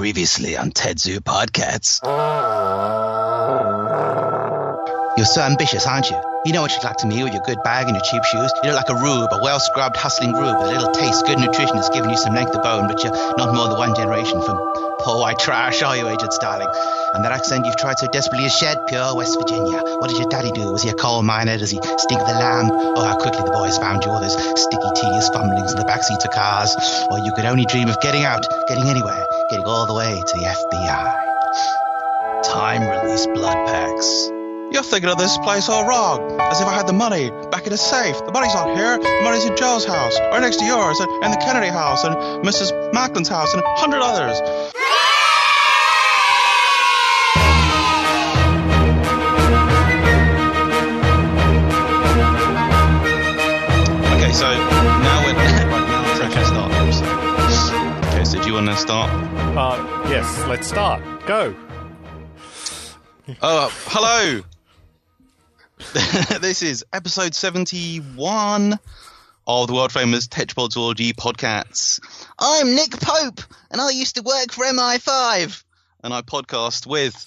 Previously on TetZoo Podcasts. You're so ambitious, aren't you? You know what you'd like to me with your good bag and your cheap shoes. You look like a rube, a well scrubbed, hustling rube with a little taste, good nutrition has given you some length of bone, but you're not more than one generation from poor white trash, are you, Agent Starling? And that accent you've tried so desperately is shed, pure West Virginia. What did your daddy do? Was he a coal miner? Does he stink the lamb? Oh, how quickly the boys found you, all those sticky, tedious fumblings in the back seats of cars. Or you could only dream of getting out, getting anywhere, getting all the way to the FBI. Time release blood packs. You're thinking of this place all wrong. As if I had the money back in a safe. The money's not here. The money's in Joe's house, or next to yours, and, and the Kennedy house, and Mrs. Macklin's house, and a hundred others. You want to start? Uh, yes, let's start. Go. Oh, hello. this is episode 71 of the world famous Tetrapod Zoology podcasts. I'm Nick Pope, and I used to work for MI5, and I podcast with.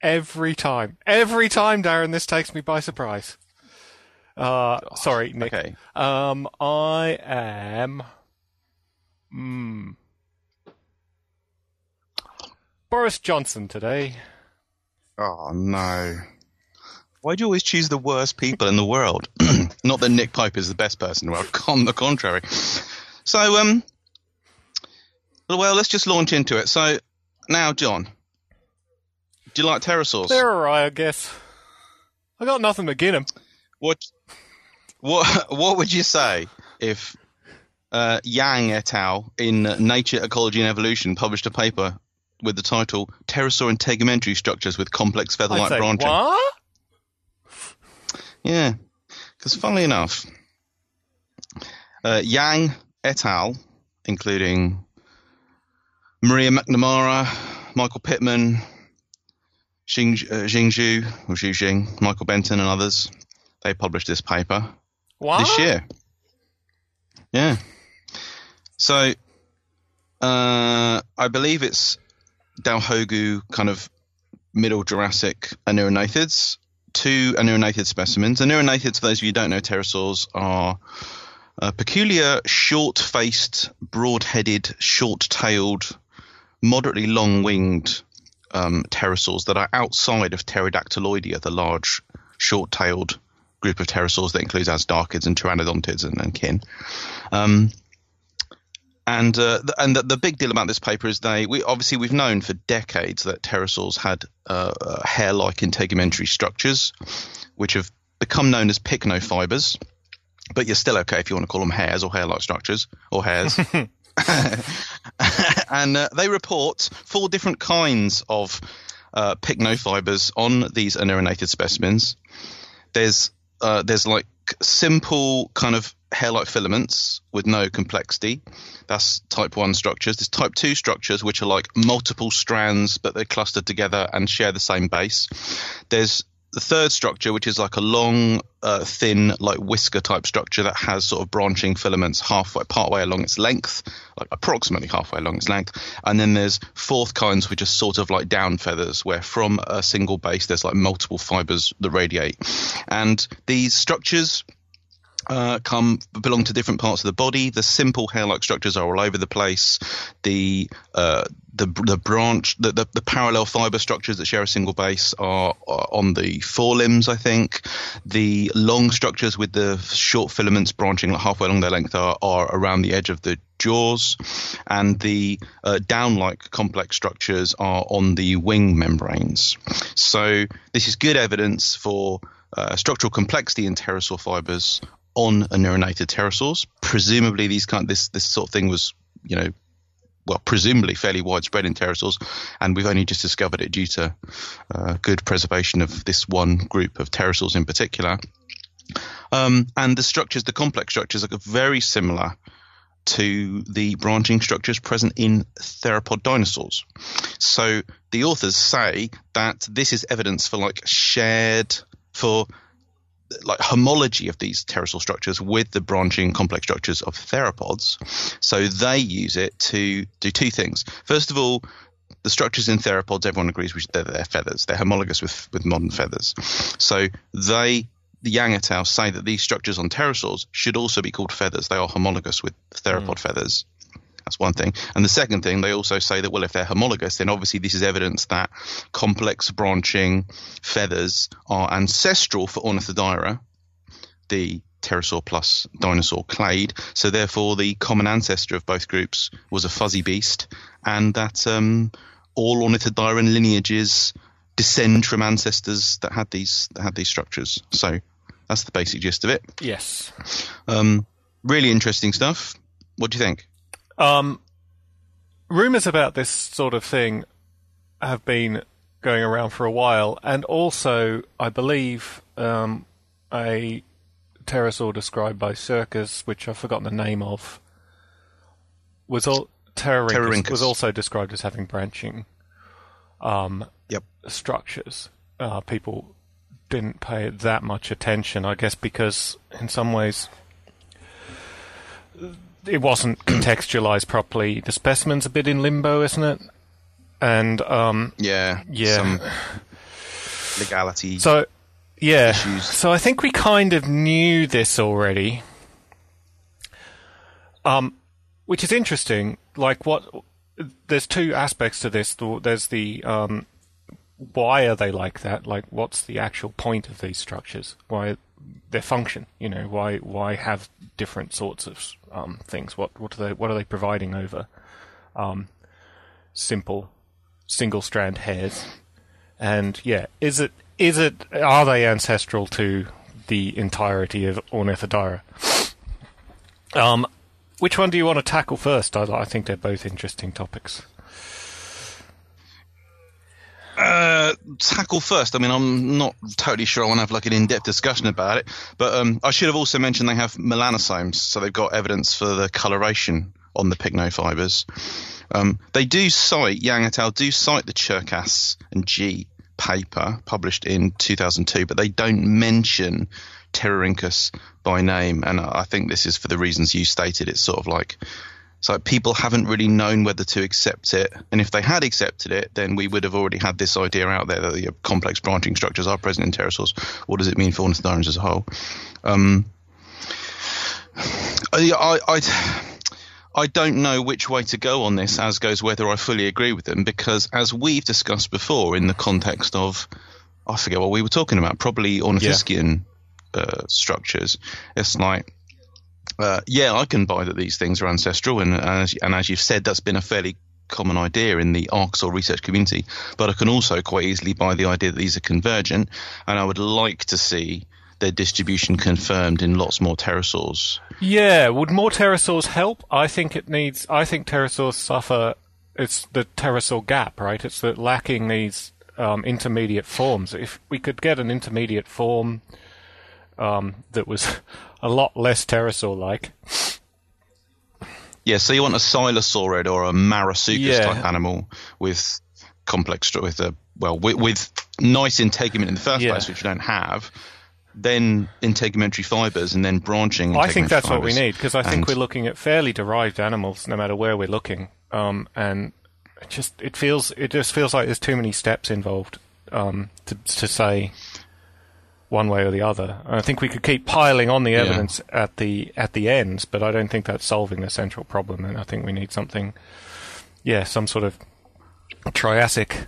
Every time. Every time, Darren, this takes me by surprise. Uh, sorry, Nick. Okay. Um, I am. Hmm. Boris Johnson today. Oh no. Why do you always choose the worst people in the world? Not that Nick Pope is the best person in the world, on the contrary. So, um, well, let's just launch into it. So, now, John, do you like pterosaurs? They're alright, I guess. I got nothing against them. What, what, what would you say if uh, Yang et al. in Nature, Ecology and Evolution published a paper with the title "Pterosaur Integumentary Structures with Complex Feather-like say, Branching"? what? Yeah, because funnily enough, uh, Yang et al., including Maria McNamara, Michael Pittman, Xing, uh, Xing Xu, or Xu Xing, Michael Benton, and others, they published this paper What? this year. Yeah. So, uh, I believe it's Daohugou kind of Middle Jurassic Anurognathids, two Anurognathid specimens. Anurognathids, for those of you who don't know, pterosaurs are uh, peculiar, short-faced, broad-headed, short-tailed, moderately long-winged um, pterosaurs that are outside of Pterodactyloidea, the large, short-tailed group of pterosaurs that includes Azhdarchids and Pteranodontids and, and kin. Um, and uh, the, and the, the big deal about this paper is they we obviously we've known for decades that pterosaurs had uh, uh, hair-like integumentary structures, which have become known as pycnofibers. But you're still okay if you want to call them hairs or hair-like structures or hairs. and uh, they report four different kinds of uh, pycnofibers on these anurognathid specimens. There's uh, there's like simple kind of hair-like filaments with no complexity. That's type one structures. There's type two structures which are like multiple strands but they're clustered together and share the same base. There's the third structure, which is like a long, uh, thin, like whisker type structure that has sort of branching filaments halfway, partway along its length, like approximately halfway along its length. And then there's fourth kinds, which are sort of like down feathers, where from a single base there's like multiple fibers that radiate. And these structures uh, come belong to different parts of the body. The simple hair-like structures are all over the place. The uh, the the branch, the, the, the parallel fiber structures that share a single base are, are on the forelimbs, I think. The long structures with the short filaments branching like halfway along their length are, are around the edge of the jaws, and the uh, down-like complex structures are on the wing membranes. So this is good evidence for uh, structural complexity in pterosaur fibers on anurognathid pterosaurs. Presumably, these kind this this sort of thing was, you know, well, presumably fairly widespread in pterosaurs, and we've only just discovered it due to uh, good preservation of this one group of pterosaurs in particular. Um, and the structures, the complex structures, are very similar to the branching structures present in theropod dinosaurs. So the authors say that this is evidence for like shared for like homology of these pterosaur structures with the branching complex structures of theropods. So they use it to do two things. First of all, the structures in theropods, everyone agrees which they're their feathers. They're homologous with, with modern feathers. So they, the Yang et al. say that these structures on pterosaurs should also be called feathers. They are homologous with theropod mm. feathers. That's one thing. And the second thing, they also say that, well, if they're homologous, then obviously this is evidence that complex branching feathers are ancestral for Ornithodira, the pterosaur plus dinosaur clade. So therefore, the common ancestor of both groups was a fuzzy beast, and that um, all Ornithodira lineages descend from ancestors that had these that had these structures. So that's the basic gist of it. Yes. Um, really interesting stuff. What do you think? Um, rumors about this sort of thing have been going around for a while, and also, I believe, um, a pterosaur described by Czerkas, which I've forgotten the name of, was all Pterorhynchus, was also described as having branching um, Yep. structures. Uh, people didn't pay that much attention, I guess, because in some ways it wasn't contextualized properly. The specimen's a bit in limbo, isn't it? And um, Yeah. Yeah. Some legality. so, yeah. Issues. So I think we kind of knew this already. Um, which is interesting. Like, what? There's two aspects to this. There's the um, why are they like that? Like, what's the actual point of these structures? Why their function? You know, why why have different sorts of um, things? What what are they what are they providing over um, simple single strand hairs? And yeah, is it is it are they ancestral to the entirety of Ornithodira? Um, which one do you want to tackle first? I, I think they're both interesting topics. uh, tackle first. I mean, I'm not totally sure I want to have like an in-depth discussion about it, but um, I should have also mentioned they have melanosomes, so they've got evidence for the coloration on the pycnofibers. Um, they do cite Yang et al. do cite the Czerkas and Ji paper published in 2002, but they don't mention Pterorhynchus by name, and I think this is for the reasons you stated. It's sort of like so people haven't really known whether to accept it, and if they had accepted it, then we would have already had this idea out there that the complex branching structures are present in pterosaurs. What does it mean for ornithodirans as a whole? Um, I, I, I, don't know which way to go on this, as goes whether I fully agree with them, because as we've discussed before, in the context of, I forget what we were talking about, probably ornithischian uh, structures, it's like uh, yeah, I can buy that these things are ancestral, and as, and as you've said, that's been a fairly common idea in the Archosaur research community. But I can also quite easily buy the idea that these are convergent, and I would like to see their distribution confirmed in lots more pterosaurs. Yeah, would more pterosaurs help? I think it needs. I think pterosaurs suffer. It's the pterosaur gap, right? It's the lacking these um, intermediate forms. If we could get an intermediate form um, that was a lot less pterosaur-like, Yeah, so you want a silesaurid or a Marasuchus Yeah. type animal with complex with a well with, with nice integument in the first Yeah. place, which you don't have. Then integumentary fibers, and then branching. I think that's what we need because I think we're looking at fairly derived animals, no matter where we're looking. Um, and it just it feels it just feels like there's too many steps involved um, to to say one way or the other. I think we could keep piling on the evidence at the at the ends, but I don't think that's solving the central problem. And I think we need something, yeah, some sort of Triassic,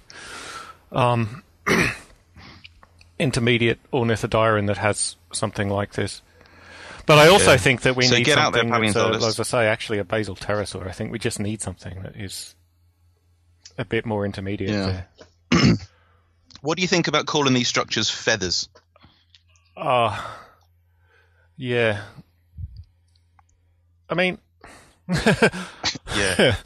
um, intermediate ornithodiran that has something like this. But I also Yeah. think that we So need out there, something that's, uh, paleontologists. as I say, actually a basal pterosaur. I think we just need something that is a bit more intermediate Yeah. there. What do you think about calling these structures feathers? Uh, yeah. I mean, Yeah,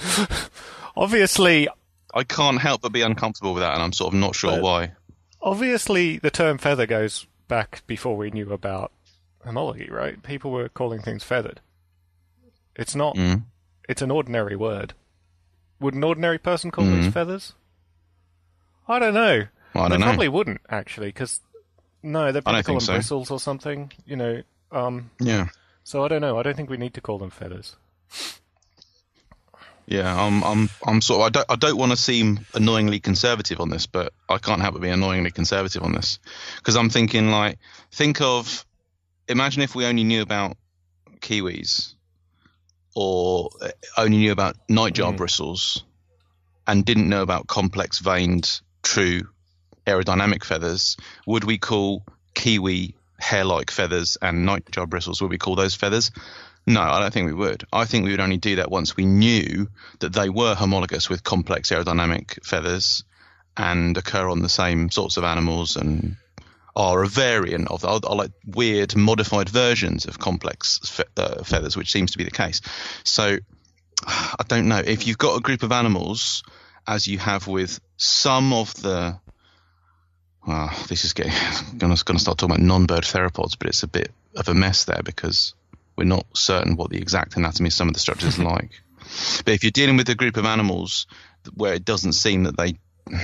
obviously, I can't help but be uncomfortable with that, and I'm sort of not sure why. obviously, the term feather goes back before we knew about homology, right? People were calling things feathered. It's not. Mm. It's an ordinary word. Would an ordinary person call Mm. these feathers? I don't know. Well, I don't know. probably wouldn't actually, because No, they're probably don't call them so. bristles or something. You know. Um, Yeah. so I don't know. I don't think we need to call them feathers. Yeah, I'm, I'm, I'm sort of. I don't, I don't want to seem annoyingly conservative on this, but I can't help but be annoyingly conservative on this because I'm thinking like, think of, imagine if we only knew about kiwis, or uh, only knew about nightjar Mm. bristles, and didn't know about complex veined, true aerodynamic feathers. Would we call kiwi hair-like feathers and nightjar bristles? Would we call those feathers? No, I don't think we would. I think we would only do that once we knew that they were homologous with complex aerodynamic feathers and occur on the same sorts of animals and are a variant of are, are like weird modified versions of complex fe- uh, feathers, which seems to be the case. So I don't know if you've got a group of animals, as you have with some of the. Well, this is getting going to start talking about non-bird theropods, but it's a bit of a mess there because we're not certain what the exact anatomy of some of the structures are like. But if you're dealing with a group of animals where it doesn't seem that they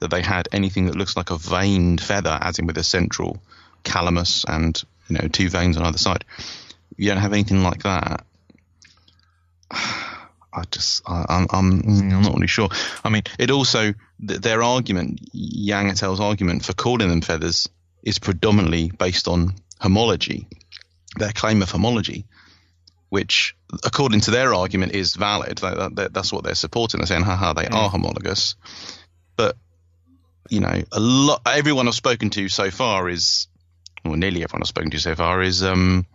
that they had anything that looks like a veined feather, as in with a central calamus and you know two veins on either side, you don't have anything like that. Ah, I just I, I'm I'm I'm not really sure. I mean, it also th- their argument, Yang et al.'s argument for calling them feathers, is predominantly based on homology their claim of homology, which, according to their argument, is valid. That, that, that's what they're supporting. They're saying, haha, they are homologous. But, you know, a lot, everyone I've spoken to so far is, well, nearly everyone I've spoken to so far is, um,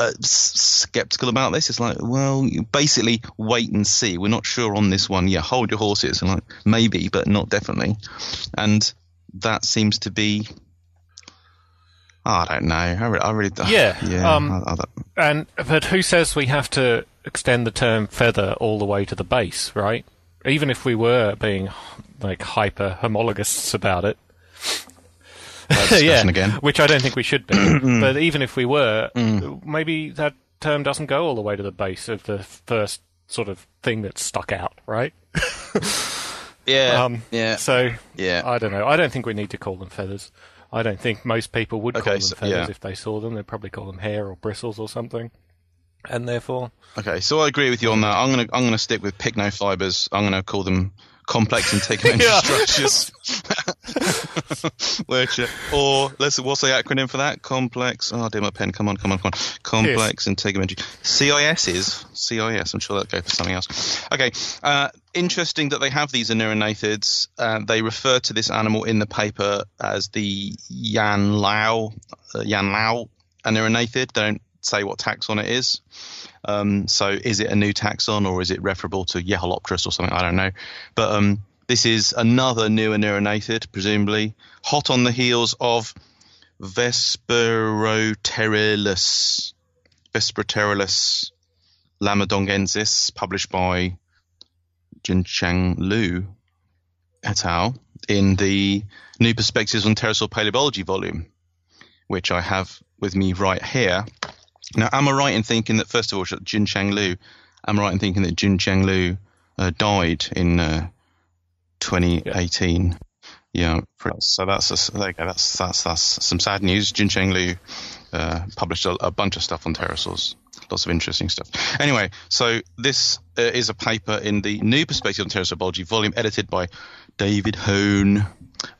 uh, skeptical about this. It's like, well, you basically wait and see. We're not sure on this one. Yeah, hold your horses. And like, maybe, but not definitely. And that seems to be I don't know. I really, I really Yeah, yeah. um, I, I And but who says we have to extend the term feather all the way to the base, right? Even if we were being like hyper homologists about it. discussion again. Which I don't think we should be. but even if we were, maybe that term doesn't go all the way to the base of the first sort of thing that stuck out, right? yeah, Um, yeah, So yeah. I don't know. I don't think we need to call them feathers. I don't think most people would call them so- feathers yeah. if they saw them. They'd probably call them hair or bristles or something. And therefore, Okay, so I agree with you on that. I'm gonna I'm gonna stick with pycnofibers. I'm gonna call them complex integumentary Yeah. structures. Which, or let's what's the acronym for that? Complex. Oh, dear, my pen. Come on, come on, come on. Complex integumentary. CIS is CIS. I'm sure that goes for something else. Okay. Uh, interesting that they have these anurognathids. Uh, they refer to this animal in the paper as the Yanliao uh, Yan Lao anurognathid. They don't say what taxon it is. Um, so is it a new taxon or is it referable to Jeholopterus or something? I don't know. But um, this is another new anurognathid, presumably hot on the heels of Vesperopterylus, Vesperopterylus lamadongensis, published by Junchang Lu et al. in the New Perspectives on Pterosaur Paleobiology volume, which I have with me right here. Now, am I right in thinking that first of all, Junchang Lu? Am I right in thinking that Junchang Lu uh, died in uh, 2018? Yeah. so that's a, there. That's that's that's some sad news. Junchang Lu uh, published a, a bunch of stuff on pterosaurs. Lots of interesting stuff. Anyway, so this uh, is a paper in the New Perspective on Pterosaur Biology volume, edited by David Hone,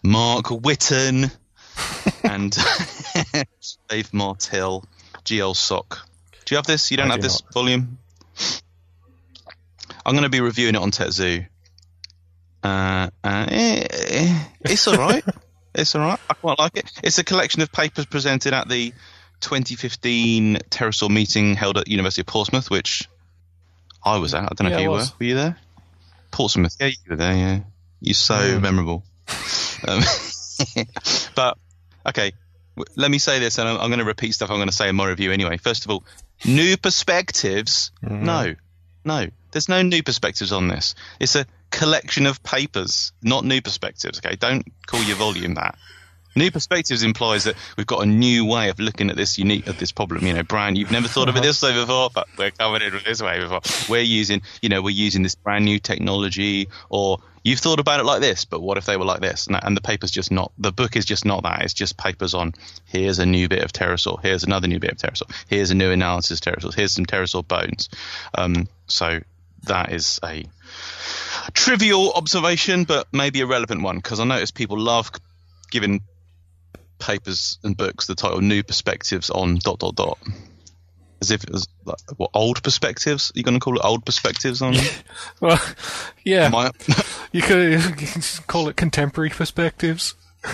Mark Witton, and Dave Martill, GL Sock. Do you have this? You don't I have do this not. volume? I'm going to be reviewing it on TetZoo. Uh, uh, eh, eh, it's all right. it's all right. I quite like it. It's a collection of papers presented at the 2015 Pterosaur meeting held at University of Portsmouth, which I was at. I don't know Yeah, if you were. Were you there? Portsmouth. Yeah, you were there. Yeah, you're so memorable. Um, but okay, let me say this, and I'm, I'm going to repeat stuff I'm going to say in my review anyway. First of all, new perspectives. Mm-hmm. No, no, there's no new perspectives on this. It's a collection of papers, not new perspectives. Okay, don't call your volume that. New perspectives implies that we've got a new way of looking at this unique of this problem. You know, Brian, you've never thought of it this way before, but we're coming in this way before. We're using, you know, we're using this brand new technology, or you've thought about it like this, but what if they were like this? And, and the paper's just not. The book is just not that. It's just papers on. Here's a new bit of pterosaur. Here's another new bit of pterosaur. Here's a new analysis of pterosaurs. Here's some pterosaur bones. Um, so that is a trivial observation, but maybe a relevant one because I notice people love giving papers and books the title "New Perspectives on dot dot dot," as if it was like what old perspectives. Are you going to call it old perspectives on? well, yeah, My, you could, you call it contemporary perspectives.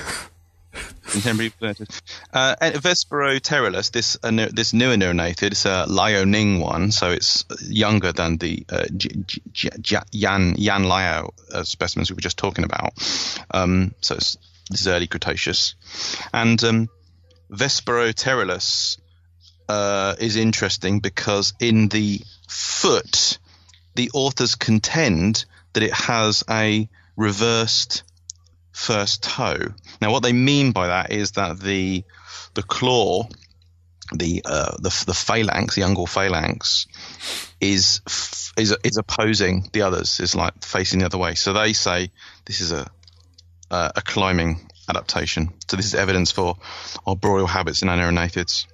contemporary perspectives. Uh, and Vesperopterylus, this uh, this newer neonated, it's a Liaoning one, so it's younger than the uh, J- J- J- Yan Yan Liao uh, specimens we were just talking about. Um, so it's this is early Cretaceous, and um, Vesperopterylus uh, is interesting because in the foot, the authors contend that it has a reversed first toe. Now, what they mean by that is that the the claw, the uh, the the phalanx, the ungual phalanx, is is is opposing the others. Is like facing the other way. So they say this is a uh, a climbing adaptation. So this is evidence for arboreal habits in anurognathids.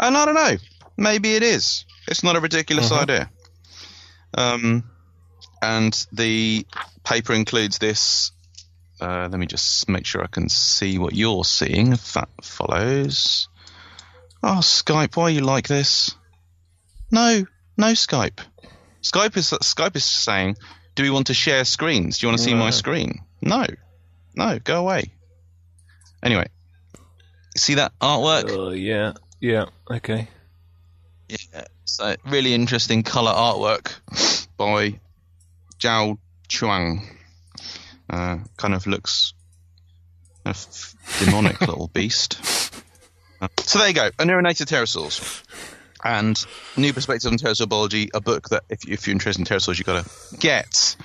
And I don't know, maybe it is. It's not a ridiculous Mhm. idea. Um, and the paper includes this. Uh, let me just make sure I can see what you're seeing. If that follows. Oh, Skype, why are you like this? No, no Skype. Skype is Skype is saying, "Do we want to share screens? Do you want to see my screen?" No, no, go away. Anyway, see that artwork? Uh, yeah, yeah, okay. Yeah, so really interesting color artwork by Zhao Chuang. Uh, kind of looks a f- demonic little beast. Uh, so there you go, Anurognathid pterosaurs. And New Perspectives on Pterosaur Biology, a book that if, if you're interested in pterosaurs, you've got to get.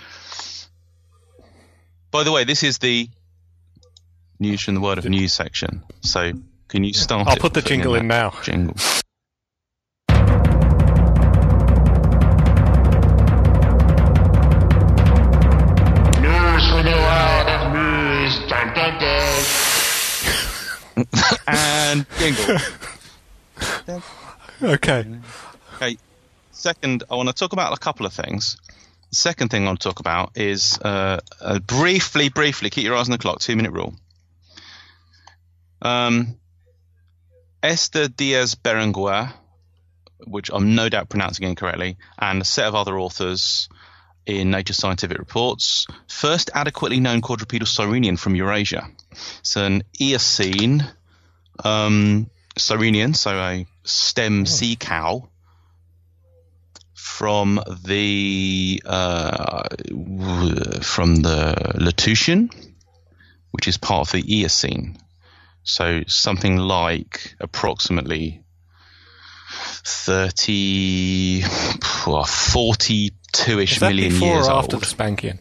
By the way, this is the news from the Word of News section. So can you start I'll it put the jingle in now. Jingle. News for the world of news. Dun, dun, dun. and jingle. Okay. Okay. Second, I want to talk about a couple of things. The second thing I want to talk about is uh, uh, briefly, briefly, keep your eyes on the clock, two minute rule. Um, Esther Diaz Berenguer, which I'm no doubt pronouncing incorrectly, and a set of other authors in Nature Scientific Reports, first adequately known quadrupedal Sirenian from Eurasia. It's an Eocene um, Sirenian, so a stem sea cow from the uh, from the Lutetian, which is part of the Eocene. So something like approximately 30, 42-ish million before years or old. after the spanking?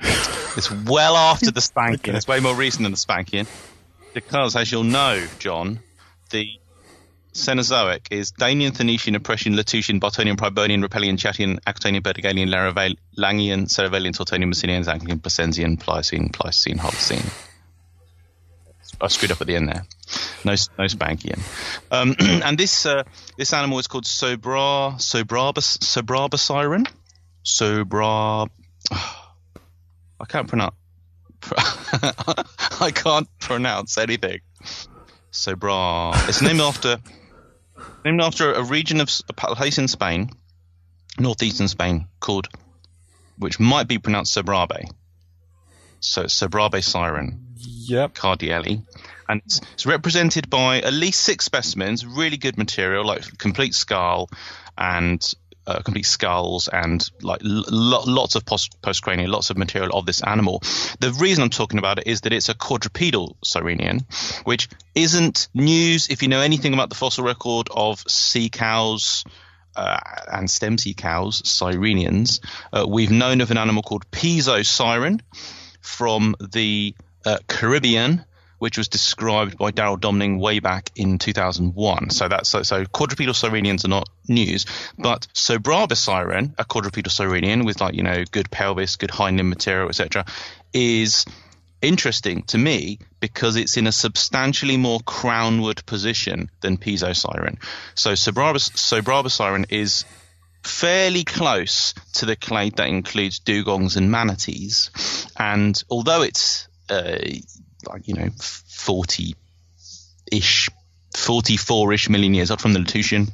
It's well after the spanking. It's way more recent than the spanking. Because, as you'll know, John, the Cenozoic is Danian, Phoenician, Oppressian, Lutetian, Bartonian, Priabonian, Rupelian, Chattian, Actonian, Burdigalian, Laravel, Langhian, Serravallian, Tortonian, Messinian, Zanclean, Piacenzian, Pliocene, Pleistocene, Holocene. I screwed up at the end there. No, no spankian. Um, and this uh, this animal is called Sobra Sobrabus Siren. Sobra. I can't pronounce. I can't pronounce anything. Sobra. It's named after named after a region of a place in Spain, northeastern Spain, called which might be pronounced Sobrabe. So Sobrabe siren. Yep. Cardielli, and it's, it's represented by at least six specimens, really good material, like complete skull and uh, complete skulls and like lo- lots of post- postcranial, lots of material of this animal. The reason I'm talking about it is that it's a quadrupedal Sirenian, which isn't news if you know anything about the fossil record of sea cows. Uh, and stem sea cows, Sirenians. Uh, we've known of an animal called Pezosiren from the uh, Caribbean, which was described by Daryl Domning way back in 2001. So that's so, so quadrupedal sirenians are not news, but Sobrarbosiren, a quadrupedal sirenian with like you know good pelvis, good hind limb material, etc., is interesting to me because it's in a substantially more crownward position than Pezosiren. So Sobrarbos, Sobrarbosiren is fairly close to the clade that includes dugongs and manatees, and although it's uh, like you know forty ish, forty four ish million years old from the Lutetian,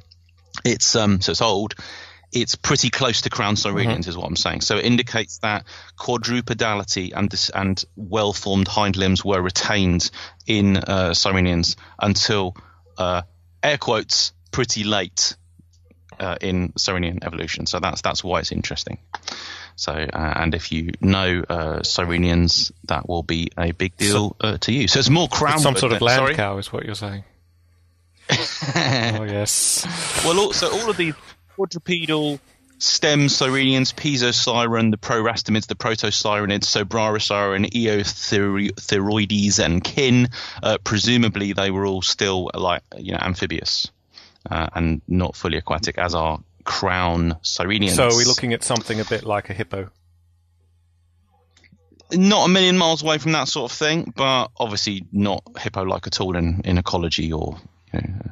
it's um so it's old. It's pretty close to crown sirenians, is what I'm saying. So it indicates that quadrupedality and this, and well-formed hind limbs were retained in uh, until uh, air quotes pretty late uh, in Sirenian evolution. So that's that's why it's interesting. So, uh, and if you know uh, Sirenians, that will be a big deal uh, to you. So it's more crown. Some sort of land sorry? cow is what you're saying. oh yes. Well, also all of these quadrupedal stem Sirenians, Pezosiren, the Prorastomids, the Protosirenids, Sobrarosiren, Eotheroides, and Kin. Uh, presumably, they were all still like you know amphibious uh, and not fully aquatic, as are crown Sirenians. So are we looking at something a bit like a hippo? not a million miles away from that sort of thing, but obviously not hippo-like at all in, in ecology or you know,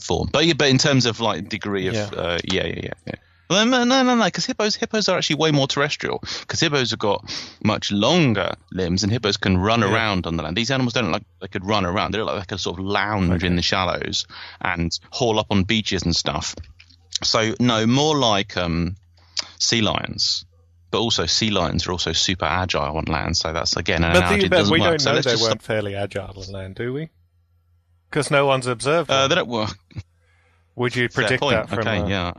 form. But but in terms of like degree of yeah, uh, yeah, yeah, yeah. yeah. Well, no, no, no, no, because hippos, hippos are actually way more terrestrial. Because hippos have got much longer limbs, and hippos can run Yeah. around on the land. These animals don't look like they could run around. They look like they could sort of lounge in the shallows and haul up on beaches and stuff. So no, more like um, sea lions. But also, sea lions are also super agile on land, so that's again an But, analogy that doesn't we work. don't know let's they weren't fairly agile on land, do we? Because no one's observed Uh, them. they don't work. Would you predict that from okay, a, yeah.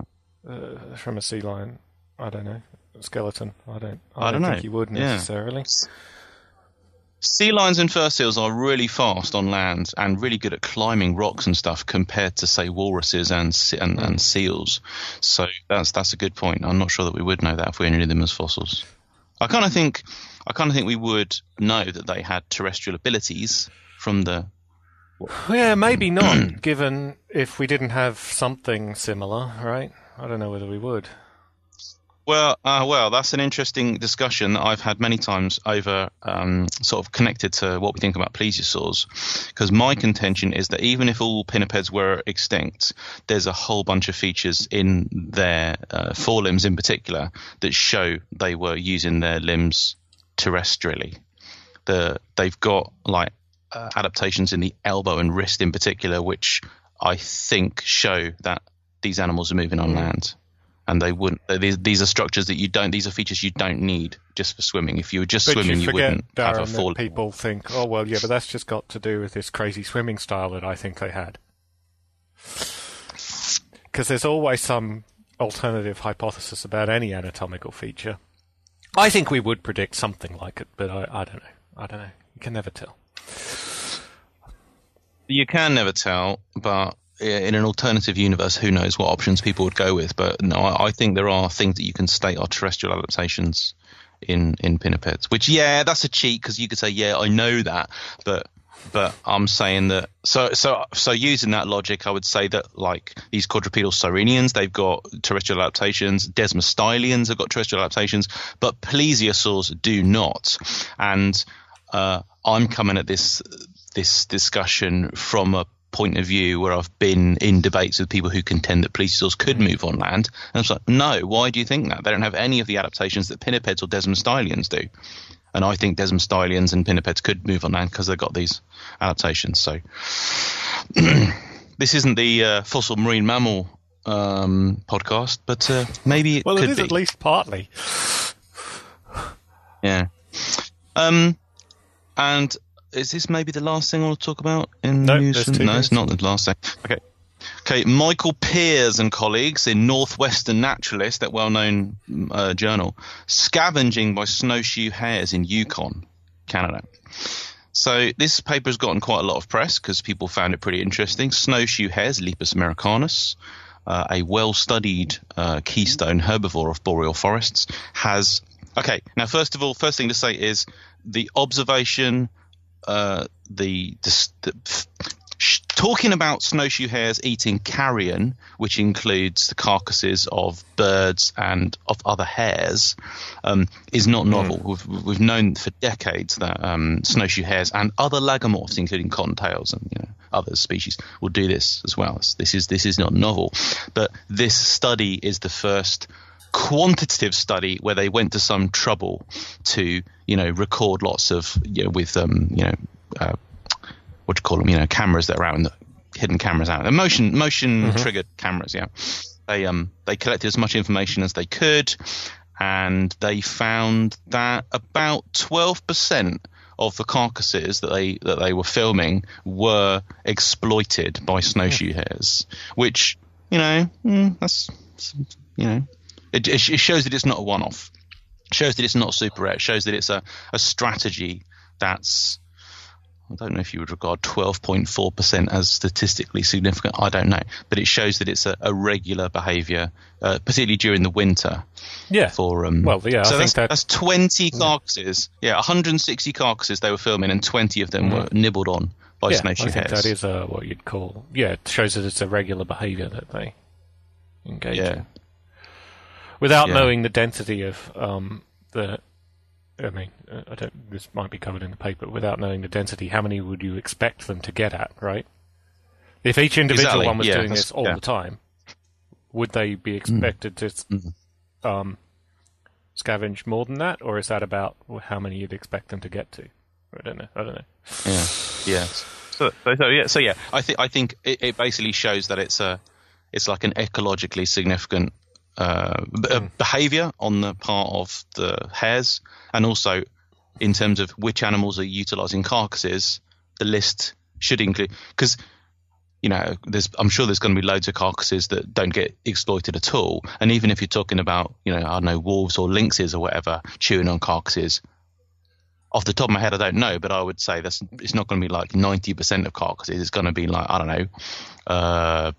Uh, from a sea lion? I don't know. Skeleton. I don't. I I, don't don't know. think you would Yeah. necessarily. Sea lions and fur seals are really fast on land and really good at climbing rocks and stuff compared to say walruses and and, Hmm. and seals. So that's that's a good point. I'm not sure that we would know that if we only knew them as fossils. I kind of think I kind of think we would know that they had terrestrial abilities from the Yeah, maybe not. given if we didn't have something similar, right? I don't know whether we would. Well, uh, well, that's an interesting discussion that I've had many times over, um, sort of connected to what we think about plesiosaurs. Because my contention is that even if all pinnipeds were extinct, there's a whole bunch of features in their uh, forelimbs, in particular, that show they were using their limbs terrestrially. The they've got like uh, adaptations in the elbow and wrist, in particular, which I think show that these animals are moving on mm. land and they wouldn't. These, these are structures that you don't. These are features you don't need just for swimming. If you were just But swimming, you you, wouldn't have a Darren, fall. people think, oh well, yeah, but that's just got to do with this crazy swimming style that I think they had. Because there's always some alternative hypothesis about any anatomical feature. I think we would predict something like it, but I, I don't know. I don't know. You can never tell. You can never tell, but in an alternative universe, who knows what options people would go with? But no, I, I think there are things that you can state are terrestrial adaptations in in pinnipeds. Which, yeah, that's a cheat because you could say, yeah, I know that, but but I'm saying that so so so using that logic, I would say that like these quadrupedal sirenians, they've got terrestrial adaptations. Desmostylians have got terrestrial adaptations, but plesiosaurs do not. And uh, I'm coming at this this discussion from a point of view where I've been in debates with people who contend that plesiosaurs could move on land. And I was like, no, why do you think that? They don't have any of the adaptations that pinnipeds or desmostylians do. And I think desmostylians and pinnipeds could move on land because they've got these adaptations. So this isn't the uh, fossil marine mammal um, podcast, but uh, maybe it Well, could it is be. at least partly. Yeah. Um, and is this maybe the last thing I want to talk about in No, news? from- no, it's not the last thing. Okay. Okay, Michael Peers and colleagues in Northwestern Naturalist, that well-known uh, journal, scavenging by snowshoe hares in Yukon, Canada. So this paper has gotten quite a lot of press because people found it pretty interesting. Snowshoe hares, Lepus americanus, uh, a well-studied uh, keystone herbivore of boreal forests, has. Okay, now first of all, first thing to say is the observation, uh, the, the, talking about snowshoe hares eating carrion, which includes the carcasses of birds and of other hares, um, is not novel. We've, we've known for decades that um, snowshoe hares and other lagomorphs, including cottontails and you know, other species, will do this as well. This is this is not novel, but this study is the first quantitative study where they went to some trouble to you know record lots of you know, with um, you know uh, what do you call them? You know, cameras that are out in the hidden cameras out, motion motion triggered cameras. Yeah, they um they collected as much information as they could, and they found that about twelve percent of the carcasses that they that they were filming were exploited by snowshoe hares, which you know mm, that's you know it, it shows that it's not a one-off. It shows that it's not super rare. It shows that it's a, a strategy that's I don't know if you would regard 12.4% as statistically significant. I don't know, but it shows that it's a, a regular behaviour, uh, particularly during the winter. Yeah. For um, Well, yeah, I so think that's, that- that's 20 carcasses. Yeah, 160 carcasses they were filming, and 20 of them were nibbled on by Mm. yeah, snowshoe I think hares. that is uh, what you'd call. Yeah, it shows that it's a regular behaviour that they engage yeah, in. Without Yeah. knowing the density of um, the. I mean, uh, I don't. This might be covered in the paper. Without knowing the density, how many would you expect them to get at? Right. If each individual Exactly, one was yeah, doing this all yeah. Mm. the time, would they be expected to um, scavenge more than that, or is that about how many you'd expect them to get to? I don't know. I don't know. yeah, yeah. So, so, so yeah, so yeah, I think I think it, it basically shows that it's a it's like an ecologically significant uh, b- uh, behavior on the part of the hares, and also in terms of which animals are utilizing carcasses, the list should include because you know there's I'm sure there's going to be loads of carcasses that don't get exploited at all, and even if you're talking about you know I don't know wolves or lynxes or whatever chewing on carcasses, off the top of my head, I don't know, but I would say that's it's not going to be like ninety percent of carcasses. It's going to be like I don't know, uh,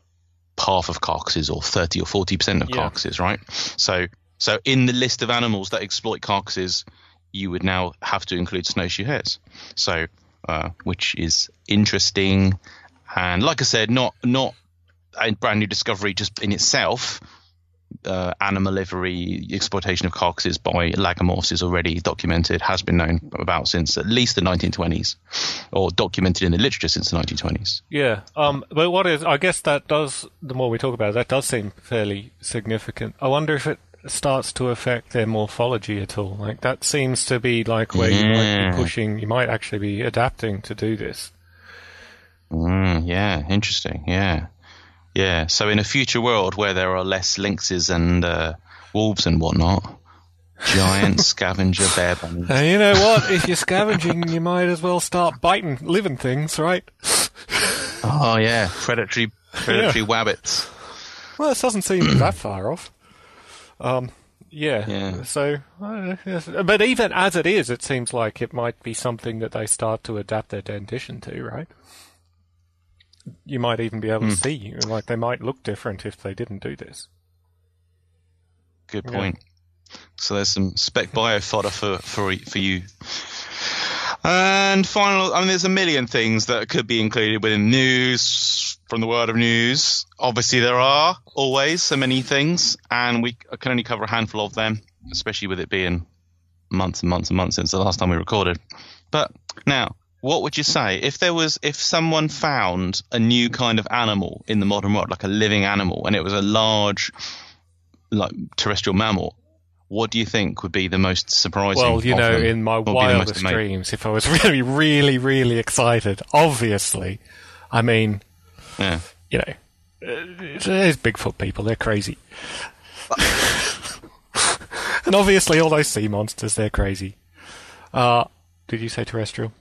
half of carcasses or thirty or forty percent of Yeah. carcasses, right? So, so in the list of animals that exploit carcasses, you would now have to include snowshoe hares. So, uh, which is interesting, and like I said, not not a brand new discovery just in itself. Uh, animal livery exploitation of carcasses by lagomorphs is already documented, has been known about since at least the 1920s, or documented in the literature since the 1920s. Yeah, um, but what is? I guess that does. The more we talk about it, that does seem fairly significant. I wonder if it starts to affect their morphology at all. Like that seems to be like where you might be pushing. You might actually be adapting to do this. Mm, yeah, interesting. Yeah, yeah. So in a future world where there are less lynxes and uh, wolves and whatnot, giant scavenger bear bunnies. And you know what? if you're scavenging, you might as well start biting living things, right? Oh yeah, predatory predatory wabbits. Well, this doesn't seem that far off. Um, yeah. Yeah. So, I know, yes. but even as it is, it seems like it might be something that they start to adapt their dentition to, right? You might even be able to hmm. see, like they might look different if they didn't do this. Good Yeah. point. So there's some spec bio fodder for for for you. And final, I mean, there's a million things that could be included within news from the world of news. Obviously, there are always so many things, and we can only cover a handful of them, especially with it being months and months and months since the last time we recorded. But now, what would you say if there was if someone found a new kind of animal in the modern world, like a living animal, and it was a large, like terrestrial mammal? What do you think would be the most surprising? Well, you know, in my What would be the most wildest dreams, if I was really, really, really excited, obviously, I mean, Yeah. you know, uh, there's Bigfoot people, they're crazy. and obviously, all those sea monsters, they're crazy. Uh, did you say terrestrial?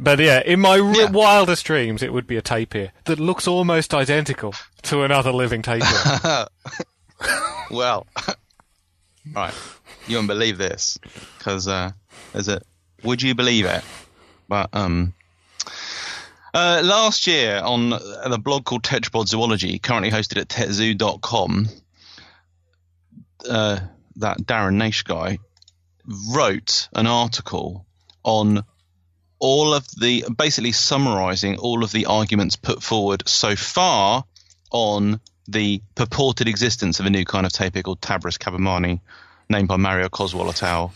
But yeah, in my r- Yeah. wildest dreams, it would be a tapir that looks almost identical to another living tapir. Well, right. You won't believe this because uh, there's a. Would you believe it? But um, uh, last year on the blog called Tetrapod Zoology, currently hosted at tetzoo.com, uh, that Darren Naish guy wrote an article on all of the basically summarizing all of the arguments put forward so far on the purported existence of a new kind of tapir called Tapirus kabomani, named by Mario Cozzuol et al.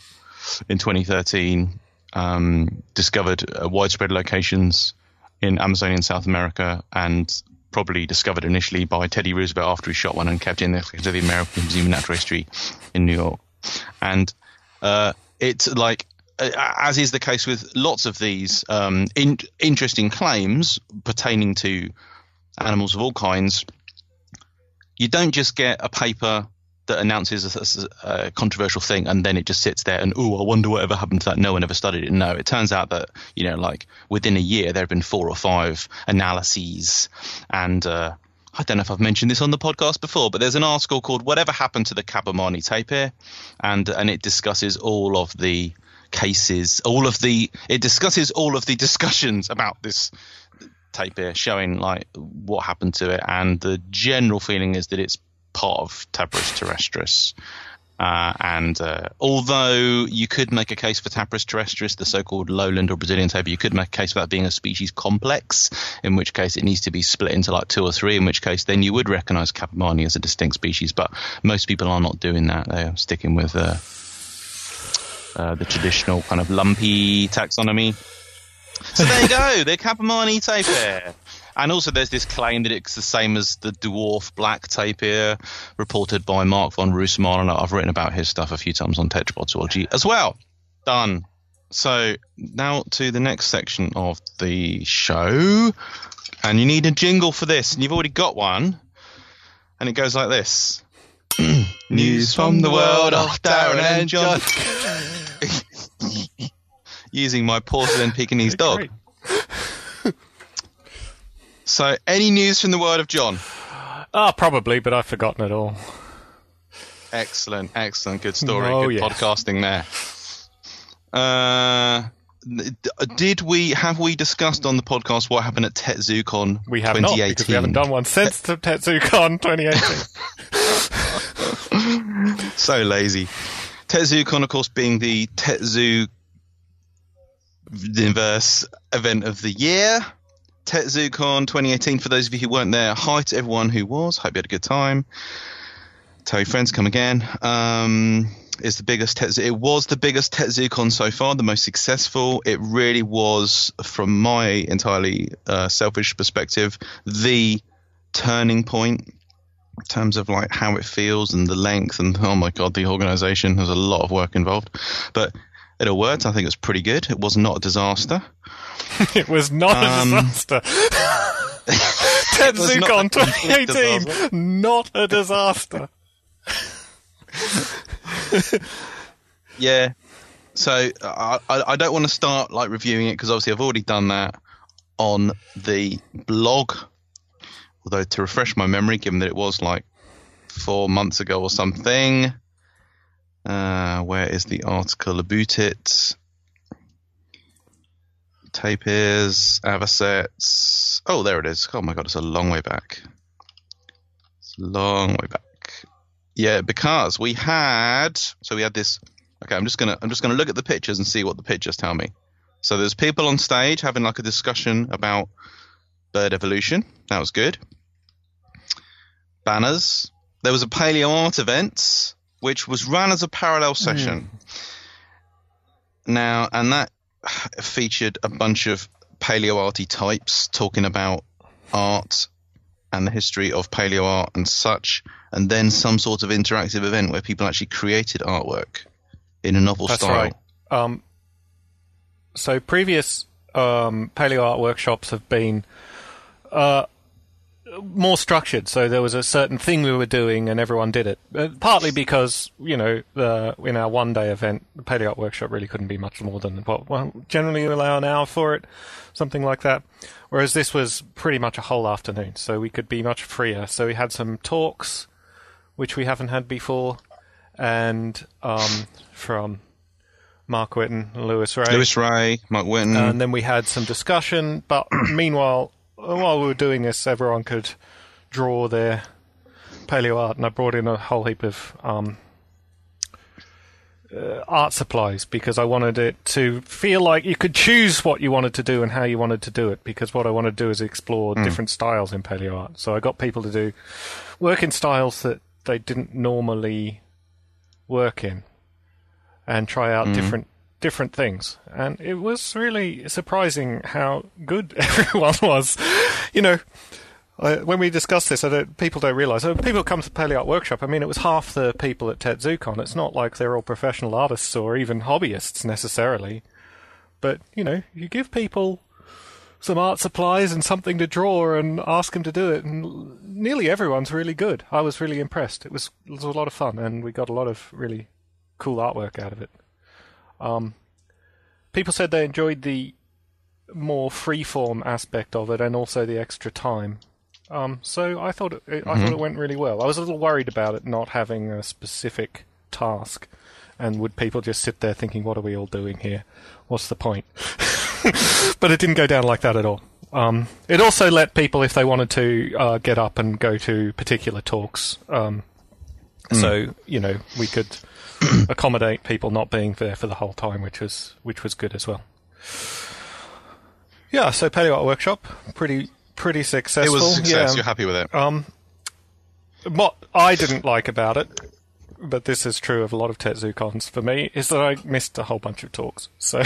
in 2013, um, discovered uh, widespread locations in Amazonian South America and probably discovered initially by Teddy Roosevelt after he shot one and kept in the, the American Museum of Natural History in New York. And uh, it's like as is the case with lots of these um, in, interesting claims pertaining to animals of all kinds, you don't just get a paper that announces a, a, controversial thing and then it just sits there and oh, I wonder whatever happened to that. No one ever studied it. No, it turns out that you know, like within a year, there have been four or five analyses and. Uh, I don't know if I've mentioned this on the podcast before, but there's an article called "Whatever Happened to the Kabomani Tapir," and and it discusses all of the cases, all of the it discusses all of the discussions about this tapir, showing like what happened to it, and the general feeling is that it's part of Tapirus terrestris. Uh, and uh, although you could make a case for Tapirus terrestris, the so-called lowland or Brazilian tapir, you could make a case for that being a species complex, in which case it needs to be split into like two or three, in which case then you would recognise Kabomani as a distinct species. But most people are not doing that; they are sticking with uh, uh, the traditional kind of lumpy taxonomy. So there you go, the Kabomani tapir. And also, there's this claim that it's the same as the dwarf black tapir reported by Marc van Roosmalen. And I've written about his stuff a few times on tetrapod as well. Done. So now to the next section of the show. And you need a jingle for this, and you've already got one. And it goes like this News from the world of Darren and John. Using my porcelain Pekingese dog. So, any news from the world of John? Ah, uh, probably, but I've forgotten it all. Excellent, excellent, good story, oh, good yes. podcasting there. Uh, did we have we discussed on the podcast what happened at TetZooCon? We have not because we haven't done one since TetZooCon 2018. so lazy. TetZooCon, of course, being the TetZoo inverse event of the year. TetZooCon 2018, for those of you who weren't there, hi to everyone who was. Hope you had a good time. Tell your friends, come again. Um, is the biggest TetZoo. It was the biggest TetZooCon so far, the most successful. It really was, from my entirely uh, selfish perspective, the turning point in terms of like how it feels and the length and oh my god, the organization. has a lot of work involved, but it all worked. I think it was pretty good. It was not a disaster. it was not um, a disaster. TetZooCon 2018, not a disaster. yeah. So I, I don't want to start like reviewing it because obviously I've already done that on the blog. Although to refresh my memory, given that it was like four months ago or something, uh, where is the article about it? Tape tapirs, avocets. Oh, there it is. Oh my god, it's a long way back. It's a long way back. Yeah, because we had so we had this. Okay, I'm just gonna I'm just gonna look at the pictures and see what the pictures tell me. So there's people on stage having like a discussion about bird evolution. That was good. Banners. There was a paleo art event which was run as a parallel session. Mm. Now, and that featured a bunch of paleo arty types talking about art and the history of paleo art and such, and then some sort of interactive event where people actually created artwork in a novel That's style. Right. Um, so previous um, paleo art workshops have been uh, more structured. So there was a certain thing we were doing, and everyone did it. Uh, partly because you know, the, in our one day event, the paleo art workshop really couldn't be much more than what well, generally you allow an hour for it, something like that. Whereas this was pretty much a whole afternoon, so we could be much freer. So we had some talks, which we haven't had before, and um, from Mark Witton, Luis Rey, Luis Rey, Mark Witton, and then we had some discussion. But meanwhile while we were doing this, everyone could draw their paleo art, and I brought in a whole heap of um, uh, art supplies because I wanted it to feel like you could choose what you wanted to do and how you wanted to do it. Because what I want to do is explore different styles in paleo art. So I got people to do work in styles that they didn't normally work in, and try out different different things. And it was really surprising how good everyone was. You know, I, when we discussed this, I don't, people don't realise. People come to the Paleo Art Workshop. I mean, it was half the people at TetZooCon. It's not like they're all professional artists or even hobbyists necessarily. But you know, you give people some art supplies and something to draw and ask them to do it, and nearly everyone's really good. I was really impressed. It was it was a lot of fun, and we got a lot of really cool artwork out of it. Um, people said they enjoyed the more freeform aspect of it, and also the extra time. Um, so I thought it, I thought it went really well. I was a little worried about it not having a specific task, and would people just sit there thinking, "What are we all doing here? What's the point?" but it didn't go down like that at all. Um, it also let people, if they wanted to, uh, get up and go to particular talks. Um, So you know we could accommodate people not being there for the whole time, which was which was good as well. Yeah, so Paleo Art Workshop, pretty pretty successful. It was success. Yeah. You're happy with it? Um, what I didn't like about it, but this is true of a lot of TetZooCons for me, is that I missed a whole bunch of talks. So,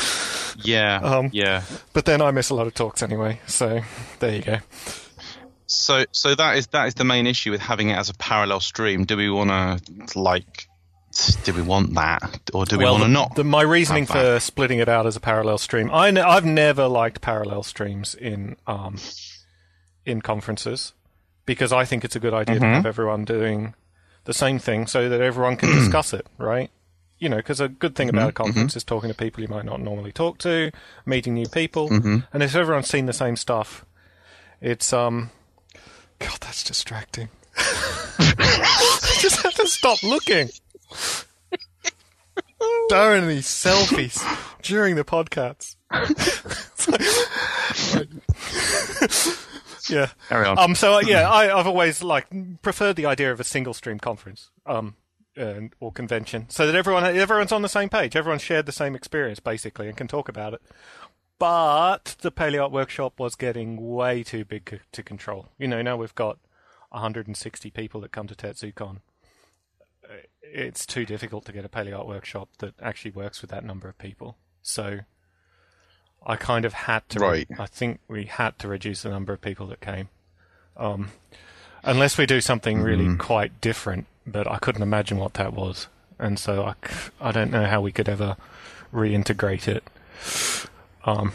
yeah. um, yeah. but then I miss a lot of talks anyway. So there you go. So, so that is that is the main issue with having it as a parallel stream. Do we want to like? Do we want that, or do we well, want to not? the- my reasoning for splitting it out as a parallel stream, I ne- I've never liked parallel streams in um, in conferences because I think it's a good idea Mm-hmm. to have everyone doing the same thing so that everyone can discuss it, right? You know, because a good thing Mm-hmm. about a conference is talking to people you might not normally talk to, meeting new people, Mm-hmm. and if everyone's seen the same stuff, it's um, God, that's distracting. I just have to stop looking. Darren these selfies during the podcasts. yeah. Carry on. Um. So uh, yeah, I, I've always like preferred the idea of a single stream conference, um, and, or convention, so that everyone everyone's on the same page, everyone's shared the same experience basically, and can talk about it. But the Paleo Art Workshop was getting way too big c- to control. You know, now we've got 160 people that come to TetZooCon. Uh, It's too difficult to get a Paleo Art Workshop that actually works with that number of people. So I kind of had to. Right. I think we had to reduce the number of people that came, um, unless we do something really quite different. But I couldn't imagine what that was, and so I, c- I don't know how we could ever reintegrate it. Um,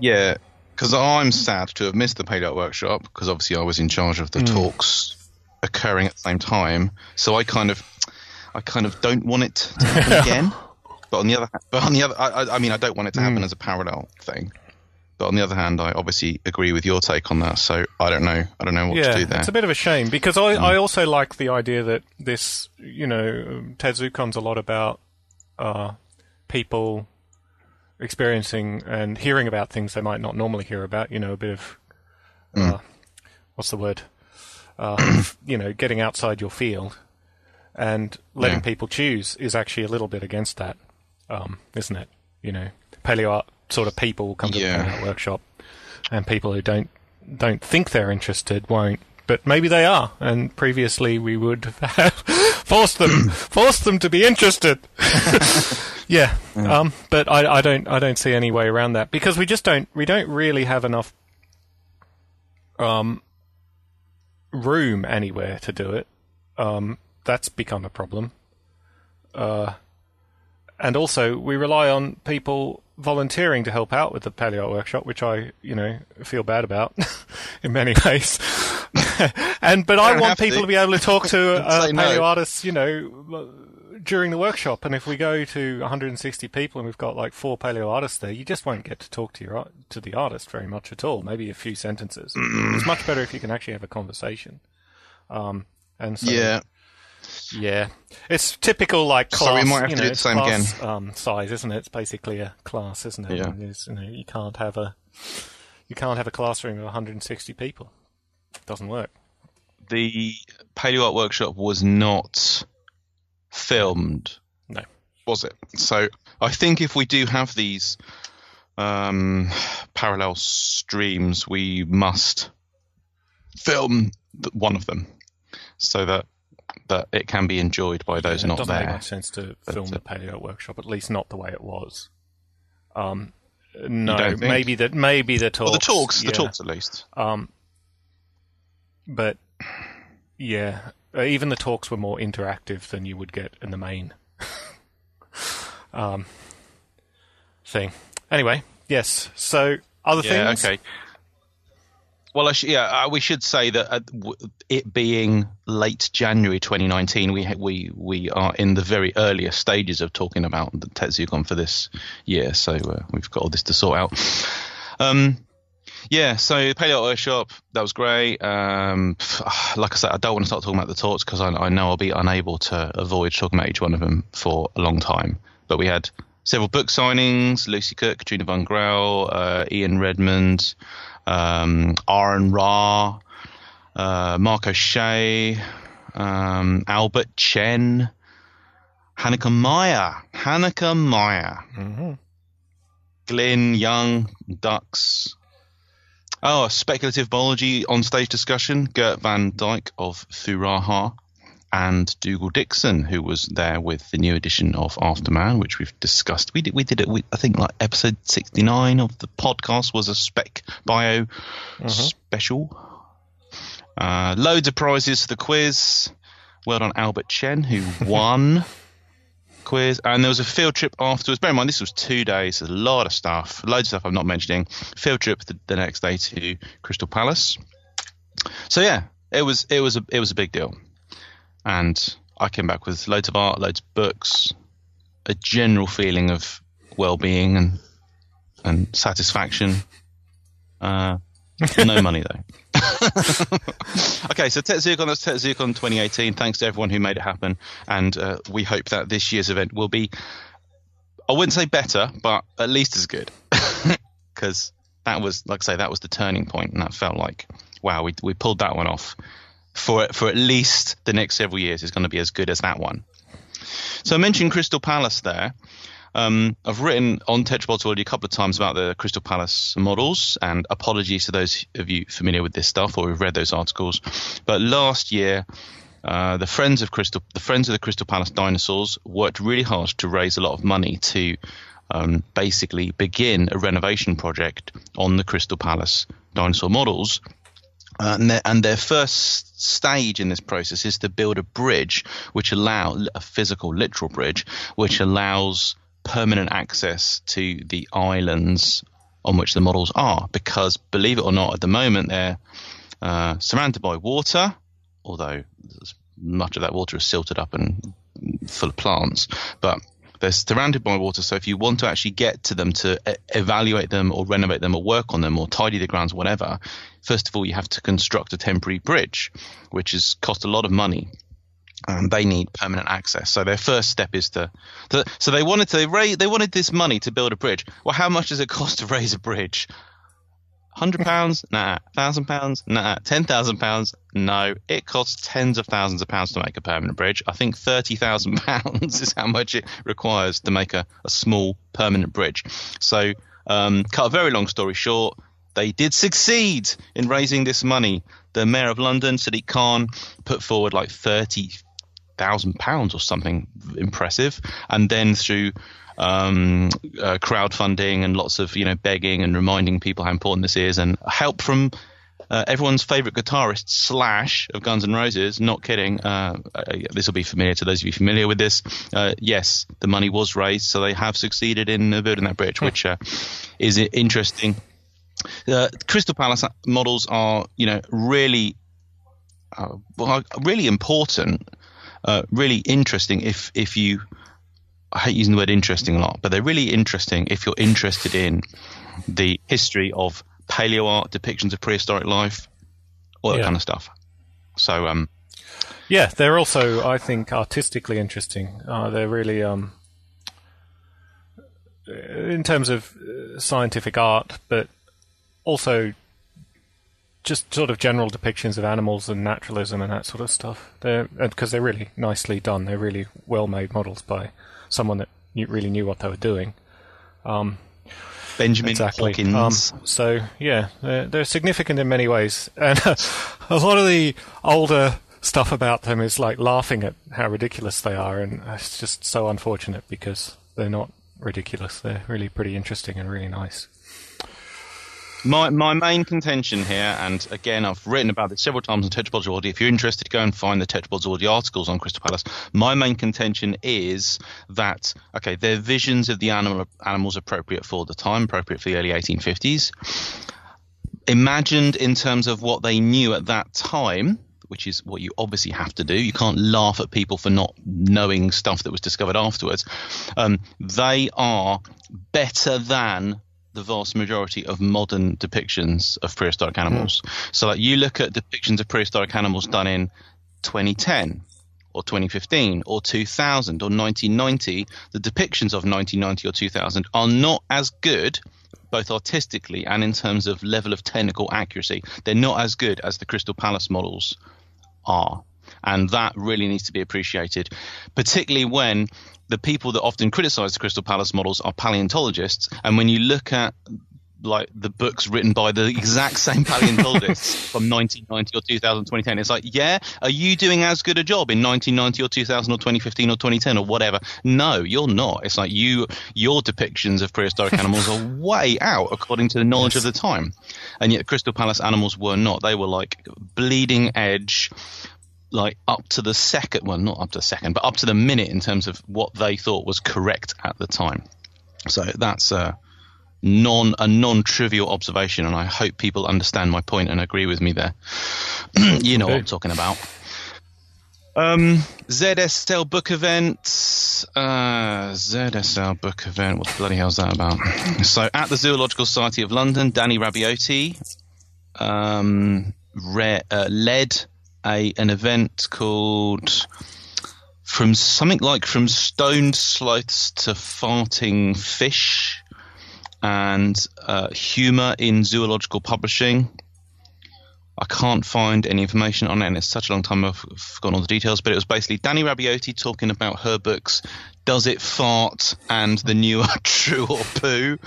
Yeah, because I'm sad to have missed the paid out workshop because obviously I was in charge of the talks occurring at the same time. So I kind of, I kind of don't want it to happen again. But on the other, hand, but on the other, I, I- mean, I don't want it to happen as a parallel thing. But on the other hand, I obviously agree with your take on that. So I don't know, I don't know what yeah, to do there. it's a bit of a shame because I, I also like the idea that this, you know, TetZooCon's a lot about uh, people experiencing and hearing about things they might not normally hear about. You know, a bit of uh, what's the word? Uh, you know, getting outside your field and letting Yeah. people choose is actually a little bit against that, um, isn't it? You know, paleo art sort of people will come to Yeah. the paleo workshop, and people who don't don't think they're interested won't. But maybe they are, and previously we would have forced them forced them to be interested. yeah, um, but I, I don't I don't see any way around that because we just don't we don't really have enough um, room anywhere to do it. Um, that's become a problem. Uh, and also, we rely on people volunteering to help out with the paleo art workshop, which I, you know, feel bad about in many ways. and but I want people to. to be able to talk to uh, Say no. artists, you know, during the workshop. And if we go to 160 people and we've got like four paleo artists there, you just won't get to talk to your to the artist very much at all. Maybe a few sentences. it's much better if you can actually have a conversation. Um, and so, yeah, yeah, it's typical like class. So we might have you to do the same class, Um, size, isn't it? It's basically a class, isn't it? Yeah. You know, you can't have a you can't have a classroom of 160 people. It doesn't work. the paleo art workshop was not filmed. No. was it? So I think if we do have these um, parallel streams, we must film one of them so that that it can be enjoyed by those it not doesn't make there. much sense to But, film uh, the paleo workshop, at least not the way it was. Um, no, maybe that maybe the talks. Well, the talks, yeah. the talks at least. Um, but yeah, uh, even the talks were more interactive than you would get in the main um, thing. Anyway, yes. So other Yeah, things. okay. Well, I sh- yeah, uh, we should say that uh, w- it being late January 2019, we ha- we we are in the very earliest stages of talking about the TetZooCon for this year, so uh, we've got all this to sort out. Um, yeah, so Paleo Workshop, that was great. Um, like I said, I don't want to start talking about the talks because I, I know I'll be unable to avoid talking about each one of them for a long time. But we had several book signings: Lucy Cooke, Katrina van Grouw, uh, Ian Redmond, um, Aron Ra, uh, Mark O'Shea, um, Albert Chen, Hanneke Meijer, Hanneke Meijer, hmm Glyn Young, Ducks. Oh, speculative biology on stage discussion. Gert van Dijk of Furaha and Dougal Dixon, who was there with the new edition of Afterman, which we've discussed. We did, we did it. We, I think like episode sixty nine of the podcast was a spec bio special. Uh, loads of prizes for the quiz. Well done, Albert Chen, who won quiz. And there was a field trip afterwards. Bear in mind, this was two days. A lot of stuff. Loads of stuff I'm not mentioning. Field trip the, the next day to Crystal Palace. So yeah, it was it was a it was a big deal. And I came back with loads of art, loads of books, a general feeling of well-being and and satisfaction. Uh, no money though. okay, so TetZooCon, that's TetZooCon 2018. Thanks to everyone who made it happen, and uh, we hope that this year's event will be, I wouldn't say better, but at least as good, because that was, like I say, that was the turning point, and that felt like, wow, we we pulled that one off. For for at least the next several years, is going to be as good as that one. So I mentioned Crystal Palace there. Um, I've written on Tetrapods already a couple of times about the Crystal Palace models, and apologies to those of you familiar with this stuff or who've read those articles. But last year, uh, the friends of Crystal, the friends of the Crystal Palace dinosaurs, worked really hard to raise a lot of money to um, basically begin a renovation project on the Crystal Palace dinosaur models. Uh, and, their, and their first stage in this process is to build a bridge, which allow a physical, literal bridge, which allows permanent access to the islands on which the models are. Because believe it or not, at the moment they're uh, surrounded by water, although much of that water is silted up and full of plants. But they're surrounded by water, so if you want to actually get to them to e- evaluate them or renovate them or work on them or tidy the grounds, whatever, first of all you have to construct a temporary bridge, which has cost a lot of money. And they need permanent access. So their first step is to, to so they wanted to they, ra- they wanted this money to build a bridge. Well, how much does it cost to raise a bridge? Hundred pounds? Nah. Thousand pounds? Nah. Ten thousand pounds? No. It costs tens of thousands of pounds to make a permanent bridge. I think thirty thousand pounds is how much it requires to make a, a small permanent bridge. So, um, cut a very long story short, they did succeed in raising this money. The mayor of London, Sadiq Khan, put forward like thirty thousand pounds or something impressive, and then through um, uh, crowdfunding and lots of you know begging and reminding people how important this is, and help from uh, everyone's favorite guitarist Slash of Guns N' Roses. Not kidding. Uh, uh, this will be familiar to those of you familiar with this. Uh, yes, the money was raised, so they have succeeded in building that bridge, which uh, is interesting. Uh, Crystal Palace models are, you know, really, really important, uh, really interesting. If if you, I hate using the word interesting a lot, but they're really interesting if you're interested in the history of paleo art, depictions of prehistoric life, all that Yeah. kind of stuff. So, um, Yeah, they're also, I think, artistically interesting. Uh, they're really, um, in terms of uh, scientific art, but also just sort of general depictions of animals and naturalism and that sort of stuff. They're because they're really nicely done. They're really well made models by someone that knew, really knew what they were doing. Um, Benjamin exactly. Hawkins. Um, so yeah, they're, they're significant in many ways, and a lot of the older stuff about them is like laughing at how ridiculous they are, and it's just so unfortunate because they're not ridiculous. They're really pretty interesting and really nice. My my main contention here, and again, I've written about this several times on Tetrapod Zoology. If you're interested, go and find the Tetrapod Zoology articles on Crystal Palace. My main contention is that okay, their visions of the animal animals appropriate for the time, appropriate for the early 1850s, imagined in terms of what they knew at that time. Which is what you obviously have to do. You can't laugh at people for not knowing stuff that was discovered afterwards. Um, they are better than the vast majority of modern depictions of prehistoric animals. Mm. So, like, you look at depictions of prehistoric animals done in 2010 or 2015 or 2000 or 1990, the depictions of 1990 or 2000 are not as good. Both artistically and in terms of level of technical accuracy, they're not as good as the Crystal Palace models are. And that really needs to be appreciated, particularly when the people that often criticize the Crystal Palace models are paleontologists. And when you look at like the books written by the exact same paleontologists from 1990 or 2000 2010 it's like yeah are you doing as good a job in 1990 or 2000 or 2015 or 2010 or whatever no you're not it's like you your depictions of prehistoric animals are way out according to the knowledge yes. of the time and yet crystal palace animals were not they were like bleeding edge like up to the second, well, not up to the second, but up to the minute in terms of what they thought was correct at the time. So that's a non a non trivial observation, and I hope people understand my point and agree with me there. you know okay. what I'm talking about. Um, ZSL book event. Uh, ZSL book event. What the bloody hell's that about? so, at the Zoological Society of London, Dani Rabaiotti um, re- uh, led a an event called from something like from stoned sloths to farting fish and uh, humor in zoological publishing. I can't find any information on it, and it's such a long time I've forgotten all the details. But it was basically Dani Rabaiotti talking about her books, "Does It Fart?" and "The New True or Poo."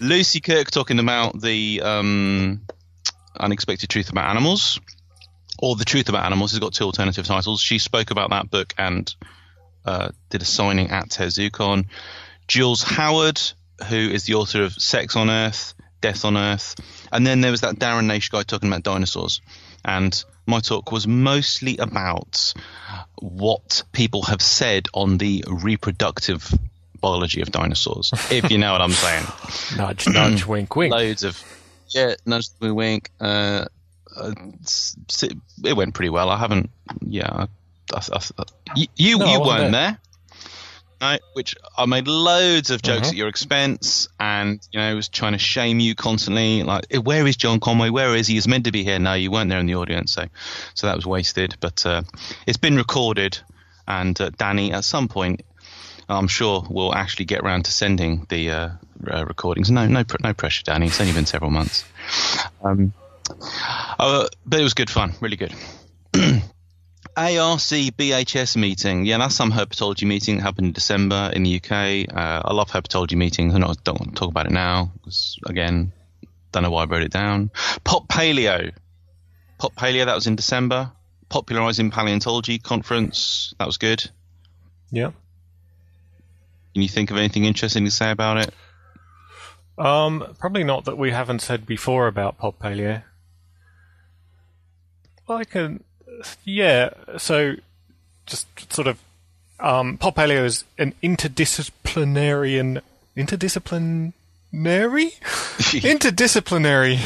Lucy Cooke talking about the um, unexpected truth about animals or The Truth About Animals has got two alternative titles. She spoke about that book and uh, did a signing at TetZooCon. Jules Howard, who is the author of Sex on Earth, Death on Earth, and then there was that Darren Naish guy talking about dinosaurs. And my talk was mostly about what people have said on the reproductive biology of dinosaurs, if you know what I'm saying. nudge, nudge, wink, wink. Loads of yeah, nudge, wink, wink. Uh, uh, it went pretty well. I haven't. Yeah, I, I, I, you you, no, you weren't there. No, which I made loads of jokes uh-huh. at your expense, and you know was trying to shame you constantly. Like, eh, where is John Conway? Where is he? He's meant to be here. No, you weren't there in the audience, so so that was wasted. But uh, it's been recorded, and uh, Dani at some point, I'm sure will actually get around to sending the uh, uh recordings. No, no, no pressure, Dani. It's only been several months. Um, uh, but it was good fun, really good. ARC BHS meeting. Yeah, that's some herpetology meeting that happened in December in the UK. Uh, I love herpetology meetings. I don't want to talk about it now because, again, don't know why I wrote it down. Pop Paleo. Pop Paleo, that was in December. Popularizing Paleontology Conference. That was good. Yeah. Can you think of anything interesting to say about it? Um, probably not that we haven't said before about Pop Paleo. I can, yeah. So, just sort of, um, Pop Paleo is an interdisciplinary, interdisciplinary, interdisciplinary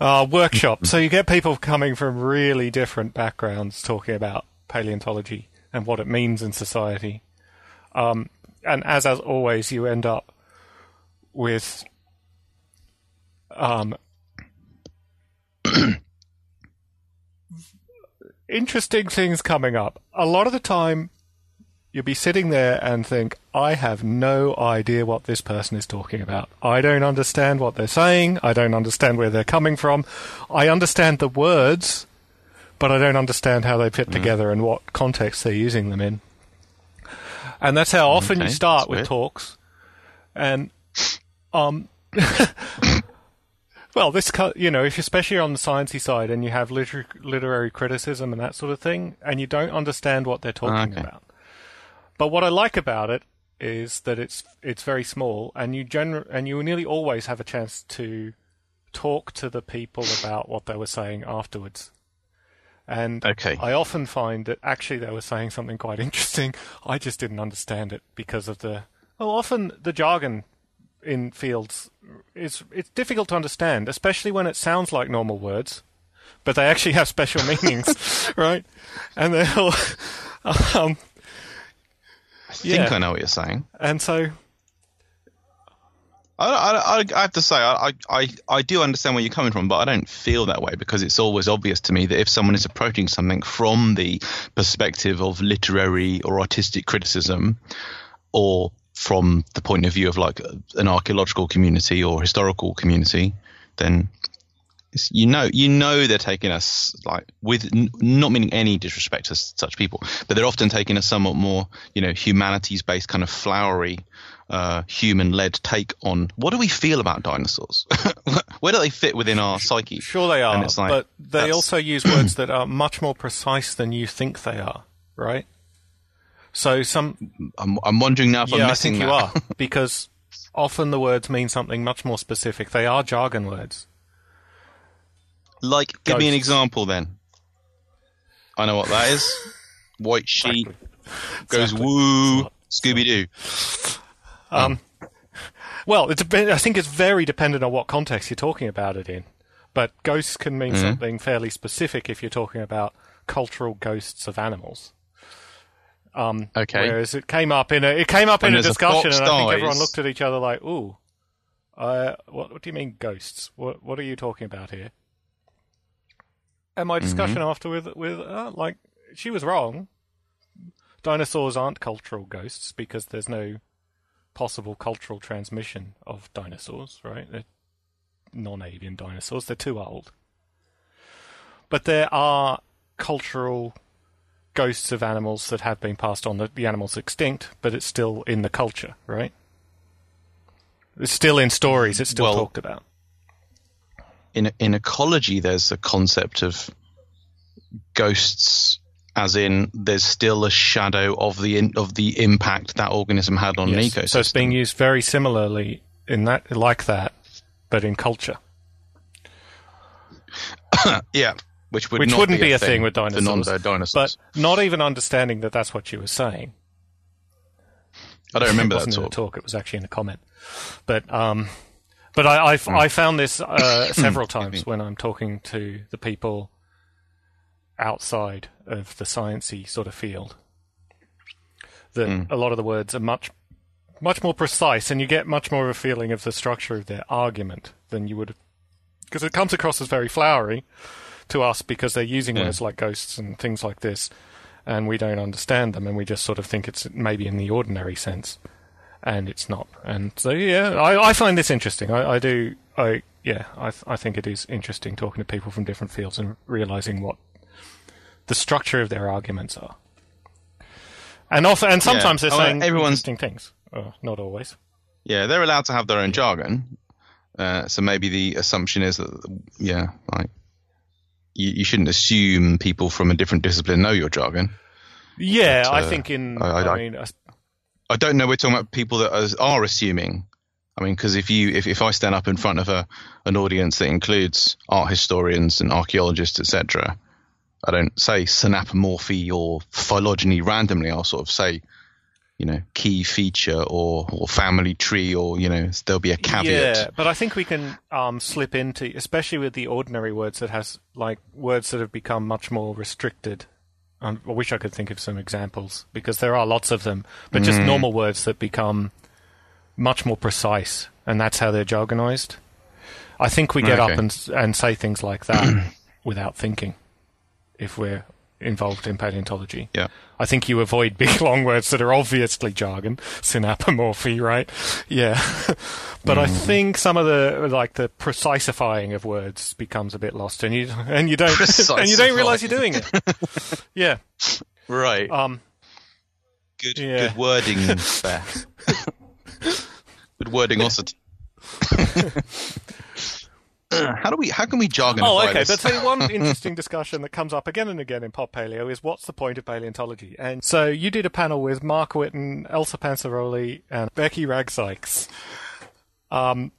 uh, workshop. So you get people coming from really different backgrounds talking about paleontology and what it means in society. Um, and as as always, you end up with um, interesting things coming up. A lot of the time, you'll be sitting there and think, I have no idea what this person is talking about. I don't understand what they're saying. I don't understand where they're coming from. I understand the words, but I don't understand how they fit together and what context they're using them in. And that's how often you start with weird. talks. And um, well, this you know, if especially on the sciencey side and you have liter- literary criticism and that sort of thing, and you don't understand what they're talking okay. about. But what I like about it is that it's it's very small, and you gener- and you nearly always have a chance to talk to the people about what they were saying afterwards. And Okay. I often find that actually they were saying something quite interesting. I just didn't understand it because of the well, often the jargon in fields is it's difficult to understand, especially when it sounds like normal words, but they actually have special meanings, right? And they'll um, I think Yeah. I know what you're saying. and so I, I, I, I have to say, I, I, I do understand where you're coming from, but I don't feel that way because it's always obvious to me that if someone is approaching something from the perspective of literary or artistic criticism, or from the point of view of like an archaeological community or historical community, then you know you know they're taking us like with n- not meaning any disrespect to s- such people, but they're often taking a somewhat more you know humanities based kind of flowery uh, human led take on what do we feel about dinosaurs? Where do they fit within our psyche? Sure, they are, like, but they also use words that are much more precise than you think they are, right? So some, I'm, I'm wondering now if I'm yeah, I missing think you are because often the words mean something much more specific. They are jargon words. like, give me an example then. I know what that is. White sheet goes Exactly. woo, Scooby Doo. Um, well, it's bit, I think it's very dependent on what context you're talking about it in. But ghosts can mean Mm-hmm. something fairly specific if you're talking about cultural ghosts of animals. Um, Okay. Whereas it came up in a it came up When in a there's a discussion, and I think dies- everyone looked at each other like, "Ooh, uh, what what do you mean ghosts? What what are you talking about here?" And my discussion Mm-hmm. after with with uh, like she was wrong. Dinosaurs aren't cultural ghosts because there's no possible cultural transmission of dinosaurs, right? They're non-avian dinosaurs. They're too old. But there are cultural ghosts of animals that have been passed on. The, the animal's extinct, but it's still in the culture, right? It's still in stories. It's still Well- talked about. in in ecology there's a concept of ghosts as in there's still a shadow of the in, of the impact that organism had on an Yes. ecosystem. So it's being used very similarly in that, like that, but in culture. yeah, which would which not wouldn't be, be a thing with dinosaurs. non-bird dinosaurs. But not even understanding that that's what you were saying. I don't remember it that wasn't in a talk. talk. It was actually in a comment. But um, but I I, I found this uh, several times when I'm talking to the people outside of the sciencey sort of field. That a lot of the words are much much more precise, and you get much more of a feeling of the structure of their argument than you would, because it comes across as very flowery to us because they're using Yeah. words like ghosts and things like this, and we don't understand them, and we just sort of think it's maybe in the ordinary sense, and it's not. And so, yeah, I, I find this interesting. I, I do. I yeah, I I think it is interesting talking to people from different fields and realizing what the structure of their arguments are. And often, and sometimes Yeah. they're Oh, saying everyone's- interesting things. Oh, not always. Yeah, they're allowed to have their own jargon. Uh, so maybe the assumption is that yeah, like you, you shouldn't assume people from a different discipline know your jargon. Yeah, But, I uh, think in. I- I, I- mean, uh, I don't know. We're talking about people that are, are assuming. I mean, because if you if, if I stand up in front of a an audience that includes art historians and archaeologists, etc., I don't say synapomorphy or phylogeny randomly. I'll sort of say, you know, key feature or or family tree, or you know, there'll be a caveat. Yeah, but I think we can um, slip into, especially with the ordinary words that has like words that have become much more restricted. Um, I wish I could think of some examples because there are lots of them, but Mm. just normal words that become much more precise, and that's how they're jargonized. I think we get Okay. up and and say things like that without thinking, if we're involved in paleontology. Yeah. I think you avoid big long words that are obviously jargon, synapomorphy, right? Yeah. but I Mm-hmm. think some of the like the precisifying of words becomes a bit lost, and you and you don't and you don't realize you're doing it. yeah. Right. Um. good, yeah. good wording there. good wording also. how do we? How can we jargon? Oh, okay. But so one interesting discussion that comes up again and again in pop paleo is what's the point of paleontology? And so you did a panel with Mark Witton, Elsa Panciroli, and Becky Wragg Sykes um,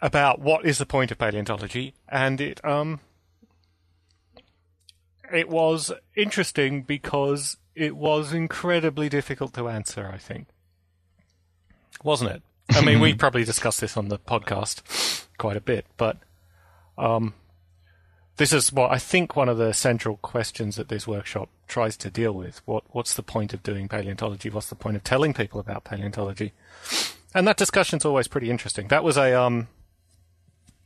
about what is the point of paleontology, and it um it was interesting because it was incredibly difficult to answer. I think, wasn't it? I mean, we probably discussed this on the podcast quite a bit, but um, this is what I think one of the central questions that this workshop tries to deal with. What what's the point of doing paleontology? What's the point of telling people about paleontology? And that discussion's always pretty interesting. That was a um,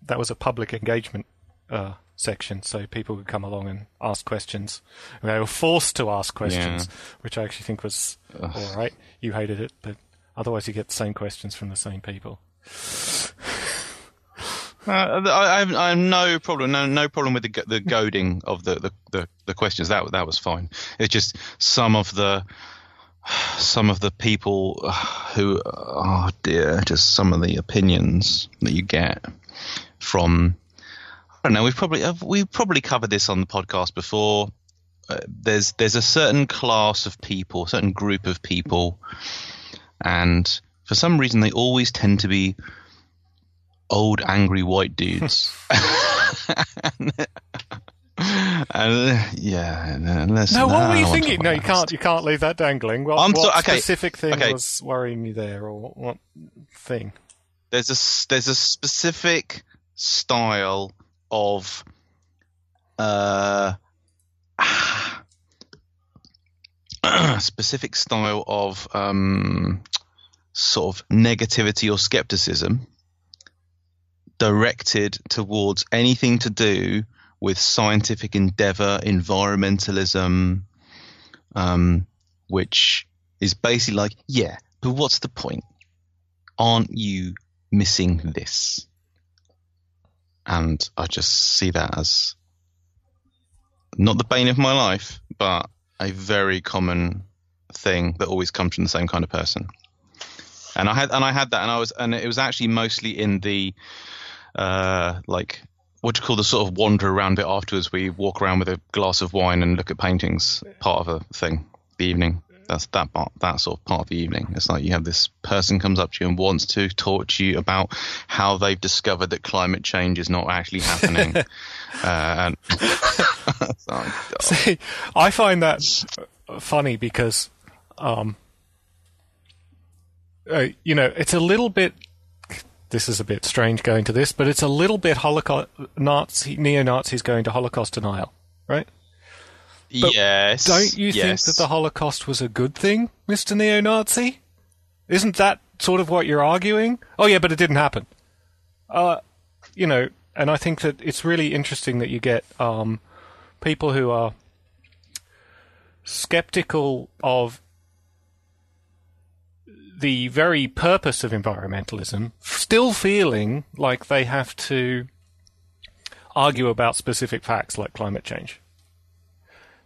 that was a public engagement uh, section, so people could come along and ask questions. And they were forced to ask questions, which I actually think was all right. You hated it, but otherwise you get the same questions from the same people. Uh, I, have, I have no problem, no, no problem with the the goading of the, the, the, the questions. That that was fine. It's just some of the some of the people uh, who, oh dear, just some of the opinions that you get from. I don't know. We've probably we've probably covered this on the podcast before. Uh, there's there's a certain class of people, a certain group of people, and for some reason they always tend to be old angry white dudes. and, uh, yeah, and listen, No, what were you thinking? No, you can't. You can't leave that dangling. What, I'm what so- okay, specific thing okay. was worrying you there, or what, thing? There's a there's a specific style of uh specific style of um sort of negativity or skepticism directed towards anything to do with scientific endeavor, environmentalism, um, which is basically like, yeah, but what's the point? Aren't you missing this? And I just see that as not the bane of my life, but a very common thing that always comes from the same kind of person. And I had and I had that, and I was and it was actually mostly in the uh, like what do you call the sort of wander around bit afterwards. We walk around with a glass of wine and look at paintings. Part of a thing, the evening. That's that part, that sort of part of the evening. It's like you have this person comes up to you and wants to talk to you about how they've discovered that climate change is not actually happening. uh, and like, oh, See, I find that funny because, um, uh, you know, it's a little bit. This is a bit strange going to this, but it's a little bit Holocaust Nazi neo Nazis going to Holocaust denial, right? But yes. Don't you think that the Holocaust was a good thing, Mister Neo Nazi? Isn't that sort of what you're arguing? Oh yeah, but it didn't happen. Uh, you know, and I think that it's really interesting that you get um, people who are skeptical of the very purpose of environmentalism, still feeling like they have to argue about specific facts like climate change.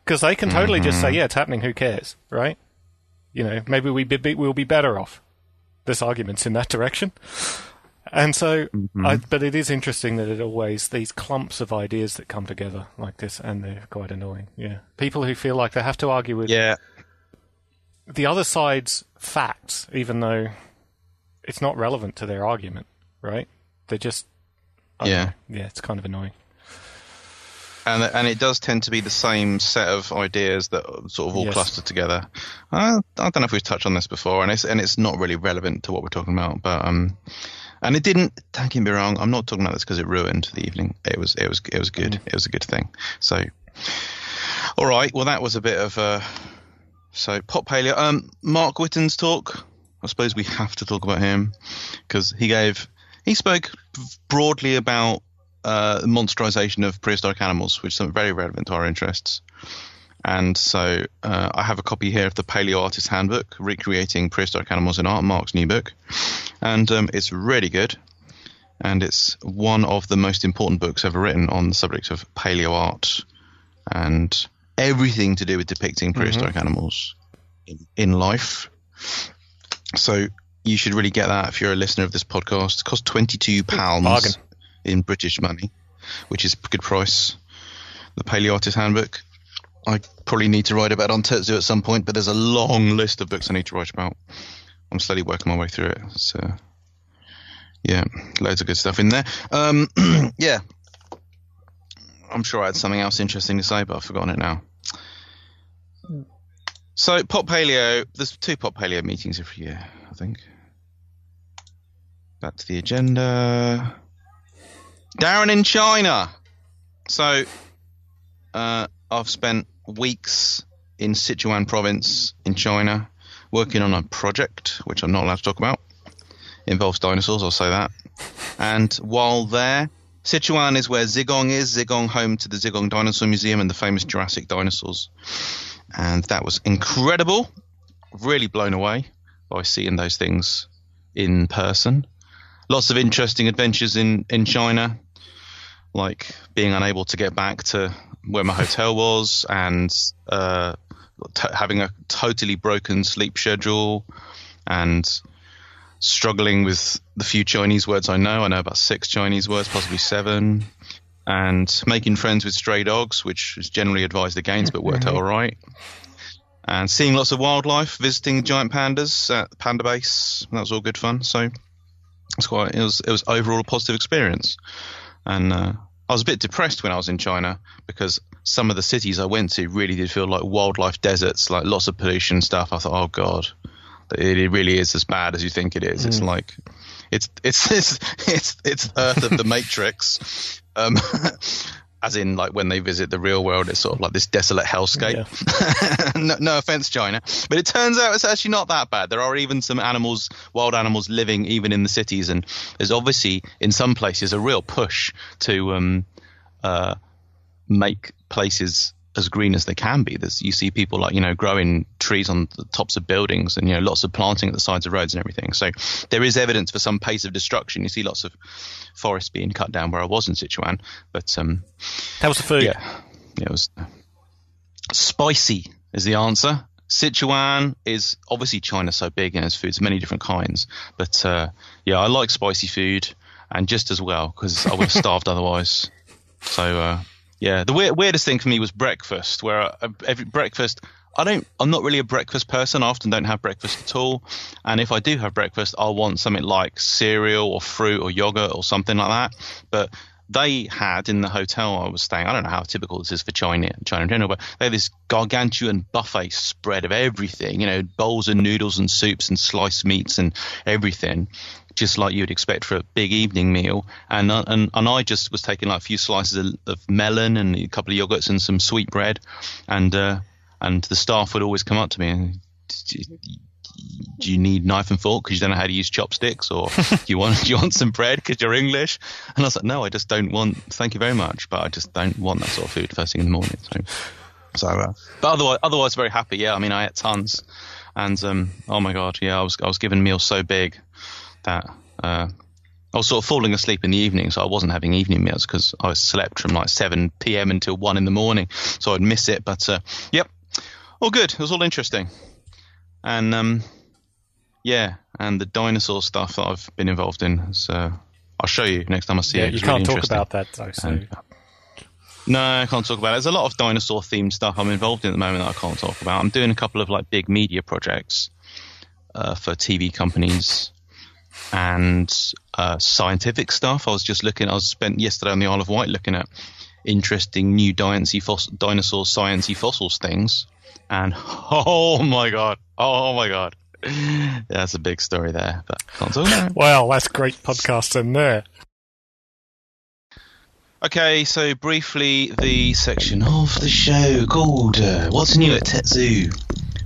Because they can totally just say, mm-hmm. yeah, it's happening, who cares, right? You know, maybe we be, we'll be better off. This argument's in that direction. And so, mm-hmm. I, but it is interesting that it always these clumps of ideas that come together like this, and they're quite annoying. Yeah, people who feel like they have to argue with Yeah. the other side's facts, even though it's not relevant to their argument, right? They're just Yeah. know. yeah, it's kind of annoying. and and it does tend to be the same set of ideas that sort of all Yes. clustered together. I, I don't know if we've touched on this before, and it's and it's not really relevant to what we're talking about, but um, and it didn't. Don't get me wrong, I'm not talking about this because it ruined the evening. It was it was it was good. It was a good thing. So, all right, well that was a bit of a so pop paleo. Um, Mark Witton's talk. I suppose we have to talk about him because he gave he spoke broadly about uh, monsterization of prehistoric animals, which is very relevant to our interests. And so uh, I have a copy here of the Paleo Artist Handbook, recreating prehistoric animals in art, Mark's new book, and um, it's really good. And it's one of the most important books ever written on the subject of paleo art and everything to do with depicting prehistoric animals in, in life. So you should really get that if you're a listener of this podcast. It costs twenty two pounds in British money, which is a good price. The Paleo Artist Handbook. I probably need to write about it on TetZoo at some point, but there's a long list of books I need to write about. I'm slowly working my way through it. So yeah, loads of good stuff in there. Um, yeah, I'm sure I had something else interesting to say, but I've forgotten it now. So pop paleo, there's two pop paleo meetings every year, I think. Back to the agenda. Darren in China. So uh, I've spent weeks in Sichuan province in China working on a project which I'm not allowed to talk about. involves dinosaurs, I'll say that. And while there, Sichuan is where Zigong is. Zigong, home to the Zigong Dinosaur Museum and the famous Jurassic dinosaurs. And that was incredible. Really blown away by seeing those things in person. Lots of interesting adventures in, in China, like being unable to get back to where my hotel was and uh, t- having a totally broken sleep schedule and struggling with the few Chinese words I know. I know about six Chinese words, possibly seven. And making friends with stray dogs, which is generally advised against, but worked out all right. And seeing lots of wildlife, visiting giant pandas at the Panda Base. That was all good fun. So it's quite. It was. It was overall a positive experience. And uh, I was a bit depressed when I was in China because some of the cities I went to really did feel like wildlife deserts, like lots of pollution stuff. I thought, oh god, it really is as bad as you think it is. It's like it's it's it's it's it's Earth of the Matrix. Um, as in, like when they visit the real world, it's sort of like this desolate hellscape. no, no offense, China, but it turns out it's actually not that bad. There are even some animals, wild animals, living even in the cities, and there's obviously in some places a real push to um, uh, make places as green as they can be. There's, you see people like you know growing trees on the tops of buildings, and you know lots of planting at the sides of roads and everything. So there is evidence for some pace of destruction. You see lots of forests being cut down where I was in Sichuan, but um, How was the food? yeah, it was spicy is the answer. Sichuan is obviously China's so big and has foods many different kinds, but uh, yeah, I like spicy food and just as well because I would have starved otherwise. So uh, yeah, the weird, weirdest thing for me was breakfast, where I, every breakfast. I don't. I'm not really a breakfast person. I often don't have breakfast at all. And if I do have breakfast, I'll want something like cereal or fruit or yogurt or something like that. But they had in the hotel I was staying. I don't know how typical this is for China, China in general, but they had this gargantuan buffet spread of everything. You know, bowls of noodles and soups and sliced meats and everything, just like you'd expect for a big evening meal. And uh, and and I just was taking like a few slices of, of melon and a couple of yogurts and some sweet bread, and uh, and the staff would always come up to me and. Do you need knife and fork because you don't know how to use chopsticks, or do you want do you want some bread because you're English? And I was like, no, I just don't want. Thank you very much, but I just don't want that sort of food first thing in the morning. So, so, uh, but otherwise, otherwise, very happy. Yeah, I mean, I ate tons, and um, oh my god, yeah, I was I was given meals so big that uh, I was sort of falling asleep in the evening, so I wasn't having evening meals because I slept from like 7 p.m. until 1 in the morning, so I'd miss it. But uh, yep, all good. It was all interesting. And um, yeah, and the dinosaur stuff that I've been involved in. So I'll show you next time I see Yeah, it. you can't really talk about that though. So And- no, I can't talk about it. There's a lot of dinosaur themed stuff I'm involved in at the moment that I can't talk about. I'm doing a couple of like big media projects uh, for TV companies and uh, scientific stuff. I was just looking. I was spent yesterday on the Isle of Wight looking at interesting new dinosaur dinosaur sciencey fossils things. And oh my god, oh my god, yeah, that's a big story there. But can't talk about it. well, that's great podcasting there. Okay, so briefly, the section of the show called uh, What's New at TetZoo,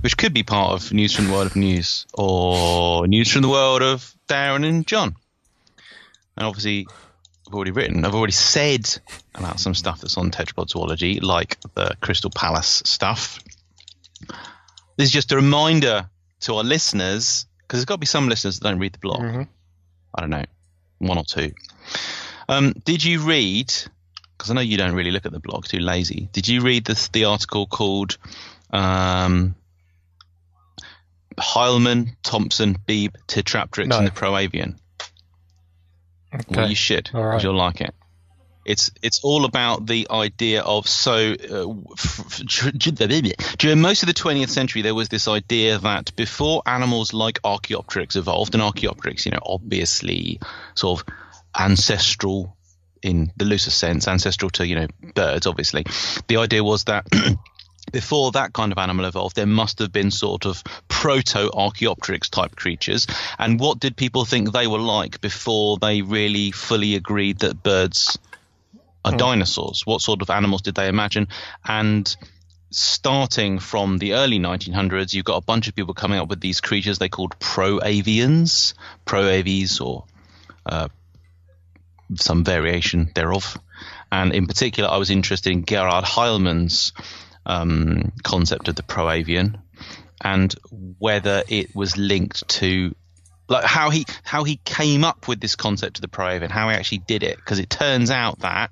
which could be part of News from the World of News or News from the World of Darren and John. And obviously, I've already written. I've already said about some stuff that's on Tetrapod Zoology, like the Crystal Palace stuff. This is just a reminder to our listeners, because there's got to be some listeners that don't read the blog. I don't know, one or two. Um, did you read? Because I know you don't really look at the blog, too lazy. Did you read the the article called um, Heilmann, Thompson, Beebe, Tetrapteryx, No. and the Proavian? Well, you should. All right. You'll like it. It's it's all about the idea of so uh, f- f- during most of the 20th century there was this idea that before animals like Archaeopteryx evolved and Archaeopteryx you know obviously sort of ancestral in the loosest sense ancestral to you know birds obviously the idea was that before that kind of animal evolved, there must have been sort of proto Archaeopteryx type creatures. And what did people think they were like before they really fully agreed that birds are dinosaurs? What sort of animals did they imagine? And starting from the early 1900s, you've got a bunch of people coming up with these creatures they called proavians, proaves, or uh, some variation thereof. And in particular, I was interested in Gerard Heilmann's um, concept of the proavian and whether it was linked to like how he how he came up with this concept of the proavian, how he actually did it. Because it turns out that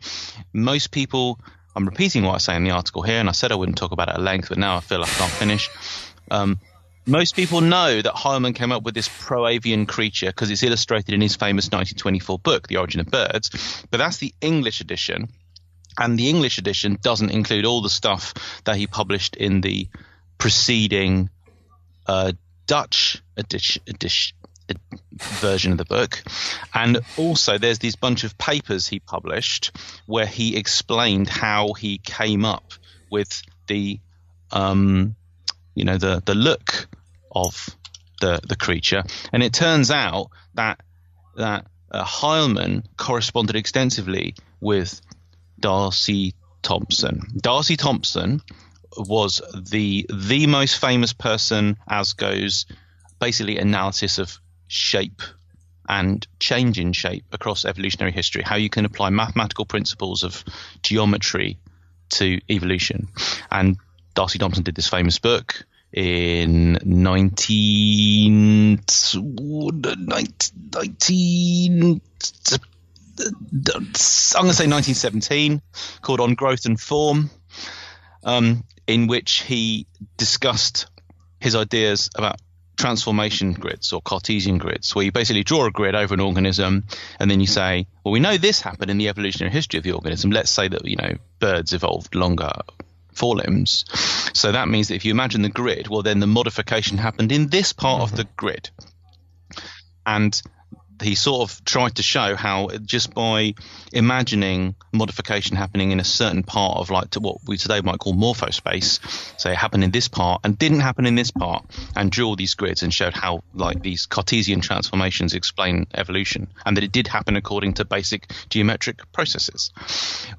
most people, I'm repeating what I say in the article here, and I said I wouldn't talk about it at length, but now I feel like I can't finish. Um, most people know that Heilmann came up with this proavian creature because it's illustrated in his famous 1924 book, The Origin of Birds. But that's the English edition, and the English edition doesn't include all the stuff that he published in the preceding uh, Dutch edition, edition ed- version of the book. And also, there's this bunch of papers he published where he explained how he came up with the, um, you know, the the look of the the creature. And it turns out that that uh, Heilmann corresponded extensively with D'Arcy Thompson. D'Arcy Thompson was the the most famous person as goes basically analysis of shape and change in shape across evolutionary history, how you can apply mathematical principles of geometry to evolution. And D'Arcy Thompson did this famous book in 19, 19 I'm going to say 1917, called On Growth and Form, um, in which he discussed his ideas about transformation grids or Cartesian grids, where you basically draw a grid over an organism and then you say, well, we know this happened in the evolutionary history of the organism. Let's say that, you know, birds evolved longer forelimbs. So that means that if you imagine the grid, well, then the modification happened in this part of the mm-hmm. grid. And he sort of tried to show how just by imagining modification happening in a certain part of like to what we today might call morphospace, so it happened in this part and didn't happen in this part, and drew all these grids and showed how like these Cartesian transformations explain evolution, and that it did happen according to basic geometric processes.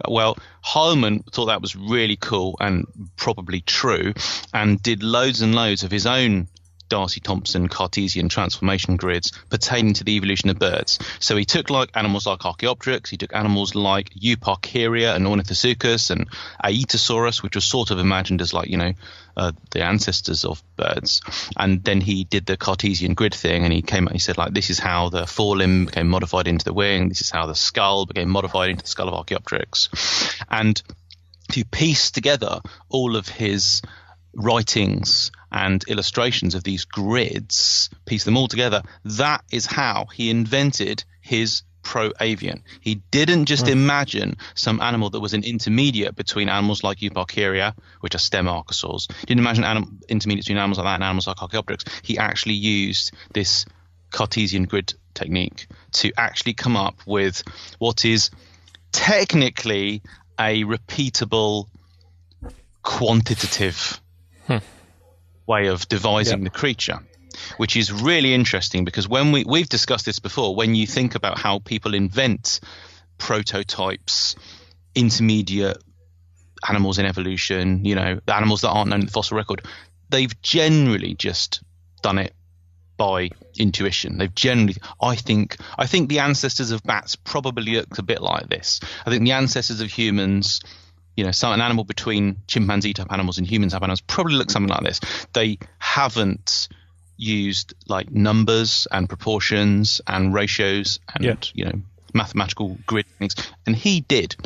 Well, Heilmann thought that was really cool and probably true, and did loads and loads of his own D'Arcy Thompson Cartesian transformation grids pertaining to the evolution of birds. So he took like animals like Archaeopteryx, he took animals like Euparkeria and Ornithosuchus and Aetosaurus, which was sort of imagined as like, you know, uh, the ancestors of birds. And then he did the Cartesian grid thing and he came out, he said like, this is how the forelimb became modified into the wing, this is how the skull became modified into the skull of Archaeopteryx. And to piece together all of his writings and illustrations of these grids, piece them all together, that is how he invented his proavian. He didn't just hmm. imagine some animal that was an intermediate between animals like Euparkeria, which are stem archosaurs. He didn't imagine anim- intermediate between animals like that and animals like Archaeopteryx. He actually used this Cartesian grid technique to actually come up with what is technically a repeatable quantitative way of devising Yeah. the creature, which is really interesting because when we we've discussed this before, when you think about how people invent prototypes, intermediate animals in evolution, you know, animals that aren't known in the fossil record, they've generally just done it by intuition. They've generally, I think, I think the ancestors of bats probably looked a bit like this. I think the ancestors of humans, you know, some an animal between chimpanzee type animals and humans type animals probably look something like this. They haven't used like numbers and proportions and ratios and Yeah. you know mathematical grid things, and he did.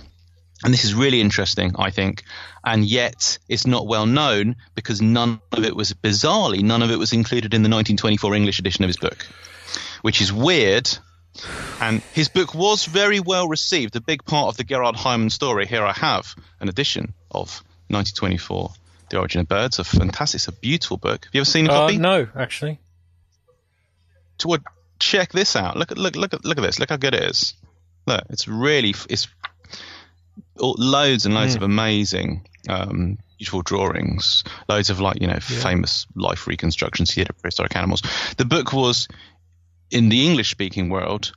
And this is really interesting, I think. And yet, it's not well known because none of it was, bizarrely, none of it was included in the 1924 English edition of his book, which is weird. And his book was very well received. A big part of the Gerard Heilmann story. Here I have an edition of 1924, The Origin of Birds. A fantastic, it's a beautiful book. Have you ever seen a Uh, copy? no, actually. to check this out. Look at look look at look at this. Look how good it is. Look, it's really it's loads and loads of amazing, um, beautiful drawings. Loads of like you know famous life reconstructions here of prehistoric animals. The book was in the English speaking world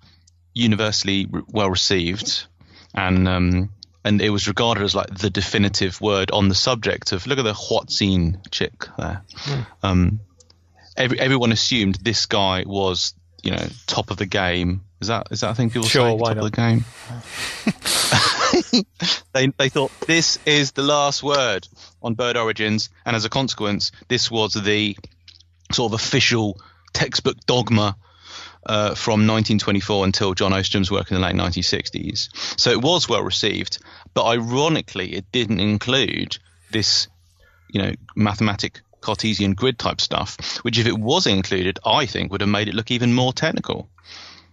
universally re- well received, and um, and it was regarded as like the definitive word on the subject of look at the Hoatzin chick there. Um, every, everyone assumed this guy was, you know, top of the game. Is that is that a thing people Sure, say? top of the game. they they thought this is the last word on bird origins, and as a consequence, this was the sort of official textbook dogma. Uh, from 1924 until John Ostrom's work in the late 1960s. So it was well received, but ironically, it didn't include this you know, mathematic Cartesian grid type stuff, which if it was included, I think would have made it look even more technical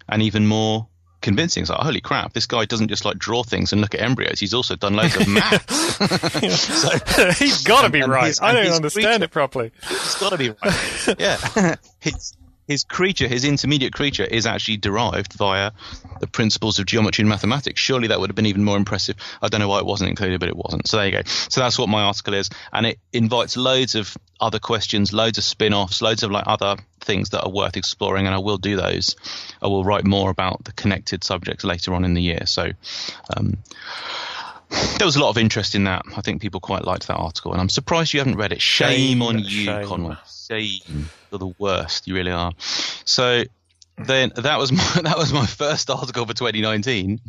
and even more convincing. It's like, holy crap, this guy doesn't just like draw things and look at embryos. He's also done loads of maths. so He's got to be right. his- I don't understand creature- it properly. He's got to be right. yeah. his, his creature, his intermediate creature, is actually derived via the principles of geometry and mathematics. Surely that would have been even more impressive. I don't know why it wasn't included, but it wasn't. So there you go. So that's what my article is, and it invites loads of other questions, loads of spin-offs, loads of like other things that are worth exploring, and I will do those. I will write more about the connected subjects later on in the year. So. Um, there was a lot of interest in that. I think people quite liked that article, and I'm surprised you haven't read it. Shame, Shame, on you, shame. Conway. Shame. You're the worst. You really are. So then that was my that was my first article for 2019.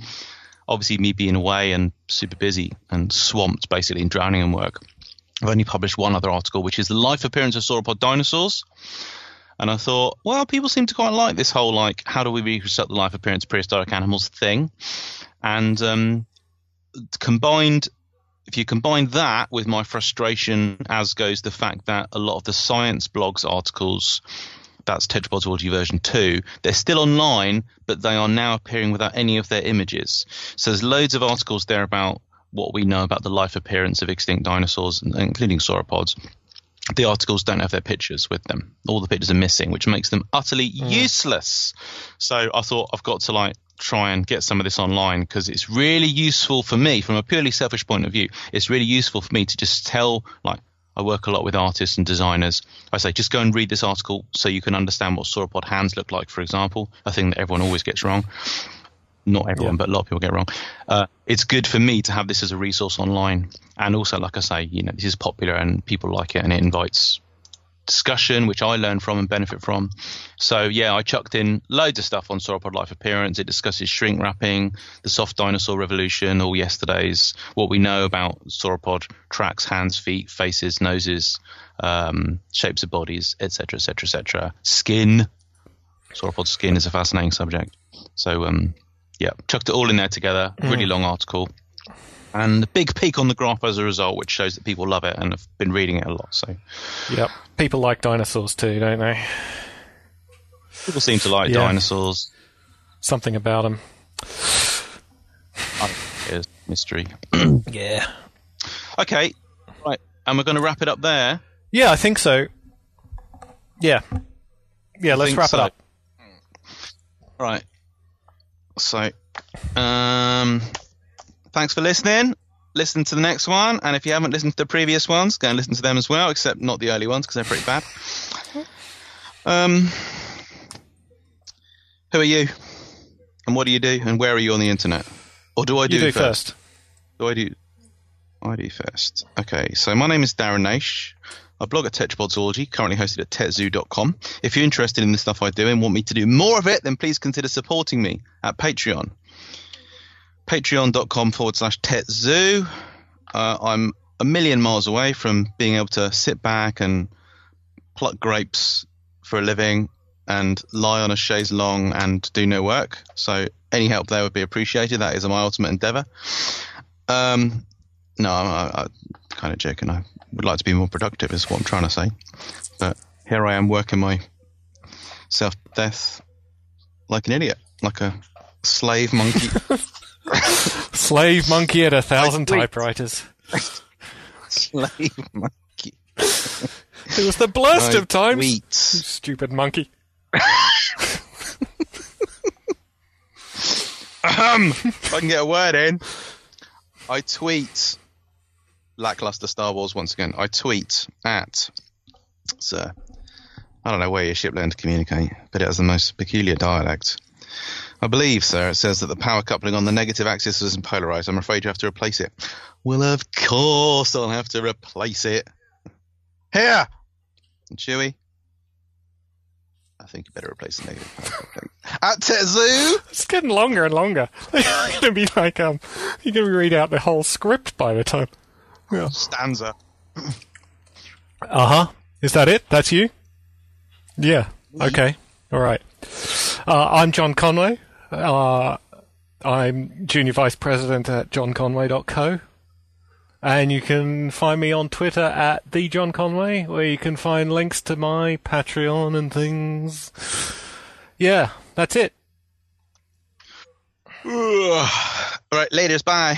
Obviously, me being away and super busy and swamped, basically, and drowning in work. I've only published one other article, which is the life appearance of sauropod dinosaurs. And I thought, well, people seem to quite like this whole like, how do we reconstruct the life appearance of prehistoric animals thing? And um, combined if you combine that with my frustration as goes the fact that a lot of the science blogs articles that's Tetrapod Zoology version 2 they're still online but they are now appearing without any of their images. So there's loads of articles there about what we know about the life appearance of extinct dinosaurs including sauropods the articles don't have their pictures with them. All the pictures are missing, which makes them utterly mm. useless. So I thought I've got to like try and get some of this online because it's really useful for me from a purely selfish point of view. It's really useful for me to just tell like I work a lot with artists and designers. I say just go and read this article so you can understand what sauropod hands look like, for example, a thing that everyone always gets wrong. Not everyone, Yeah. but a lot of people get wrong. Uh, it's good for me to have this as a resource online, and also, like I say, you know, this is popular and people like it, and it invites discussion, which I learn from and benefit from. So yeah, I chucked in loads of stuff on sauropod life appearance. It discusses shrink wrapping, the soft dinosaur revolution, all yesterday's, what we know about sauropod tracks, hands, feet, faces, noses, um, shapes of bodies, etc., etc., etc. Skin. Sauropod skin is a fascinating subject. So um, yeah, chucked it all in there together. Really mm. long article. And a big peak on the graph as a result, which shows that people love it and have been reading it a lot. So Yep. People like dinosaurs too, don't they? people seem to like Yeah. dinosaurs. Something about them. I it's mystery. Yeah. Okay, right. And we're going to wrap it up there. Yeah, I think so. Yeah. Yeah, let's wrap so. it up. Right. So, um, thanks for listening. Listen to the next one, and if you haven't listened to the previous ones, go and listen to them as well. Except not the early ones because they're pretty bad. Um, who are you, and what do you do, and where are you on the internet? Or do I do, do it first. Do I do? I do first. Okay, so my name is Darren Nash. I blog at Tetrapod Zoology, currently hosted at tetzoo.com. If you're interested in the stuff I do and want me to do more of it, then please consider supporting me at Patreon. Patreon.com forward slash tetzoo. Uh, I'm a million miles away from being able to sit back and pluck grapes for a living and lie on a chaise long and do no work. So any help there would be appreciated. That is my ultimate endeavour. Um, no, I, I, I'm kind of joking. I would like to be more productive, is what I'm trying to say. But here I am working my self death like an idiot, like a slave monkey. Slave monkey at a thousand wait. typewriters. slave monkey. It was the blurst of times. You Tweets. stupid monkey. Um, if I can get a word in. I tweet lackluster Star Wars once again. I tweet at sir. I don't know where your ship learned to communicate, but it has the most peculiar dialect. I believe, sir, it says that the power coupling on the negative axis isn't polarized. I'm afraid you have to replace it. Well, of course I'll have to replace it. Here! Chewie, I think you better replace the negative power coupling. At TetZoo! It's getting longer and longer. You're gonna be like, um, you're gonna read out the whole script by the time. Yeah. Stanza. Uh huh. Is that it? That's you? Yeah. Okay. All right. Uh, I'm John Conway. Uh, I'm junior vice president at johnconway.co. And you can find me on Twitter at the John Conway, where you can find links to my Patreon and things. Yeah, that's it. All right, laters, bye.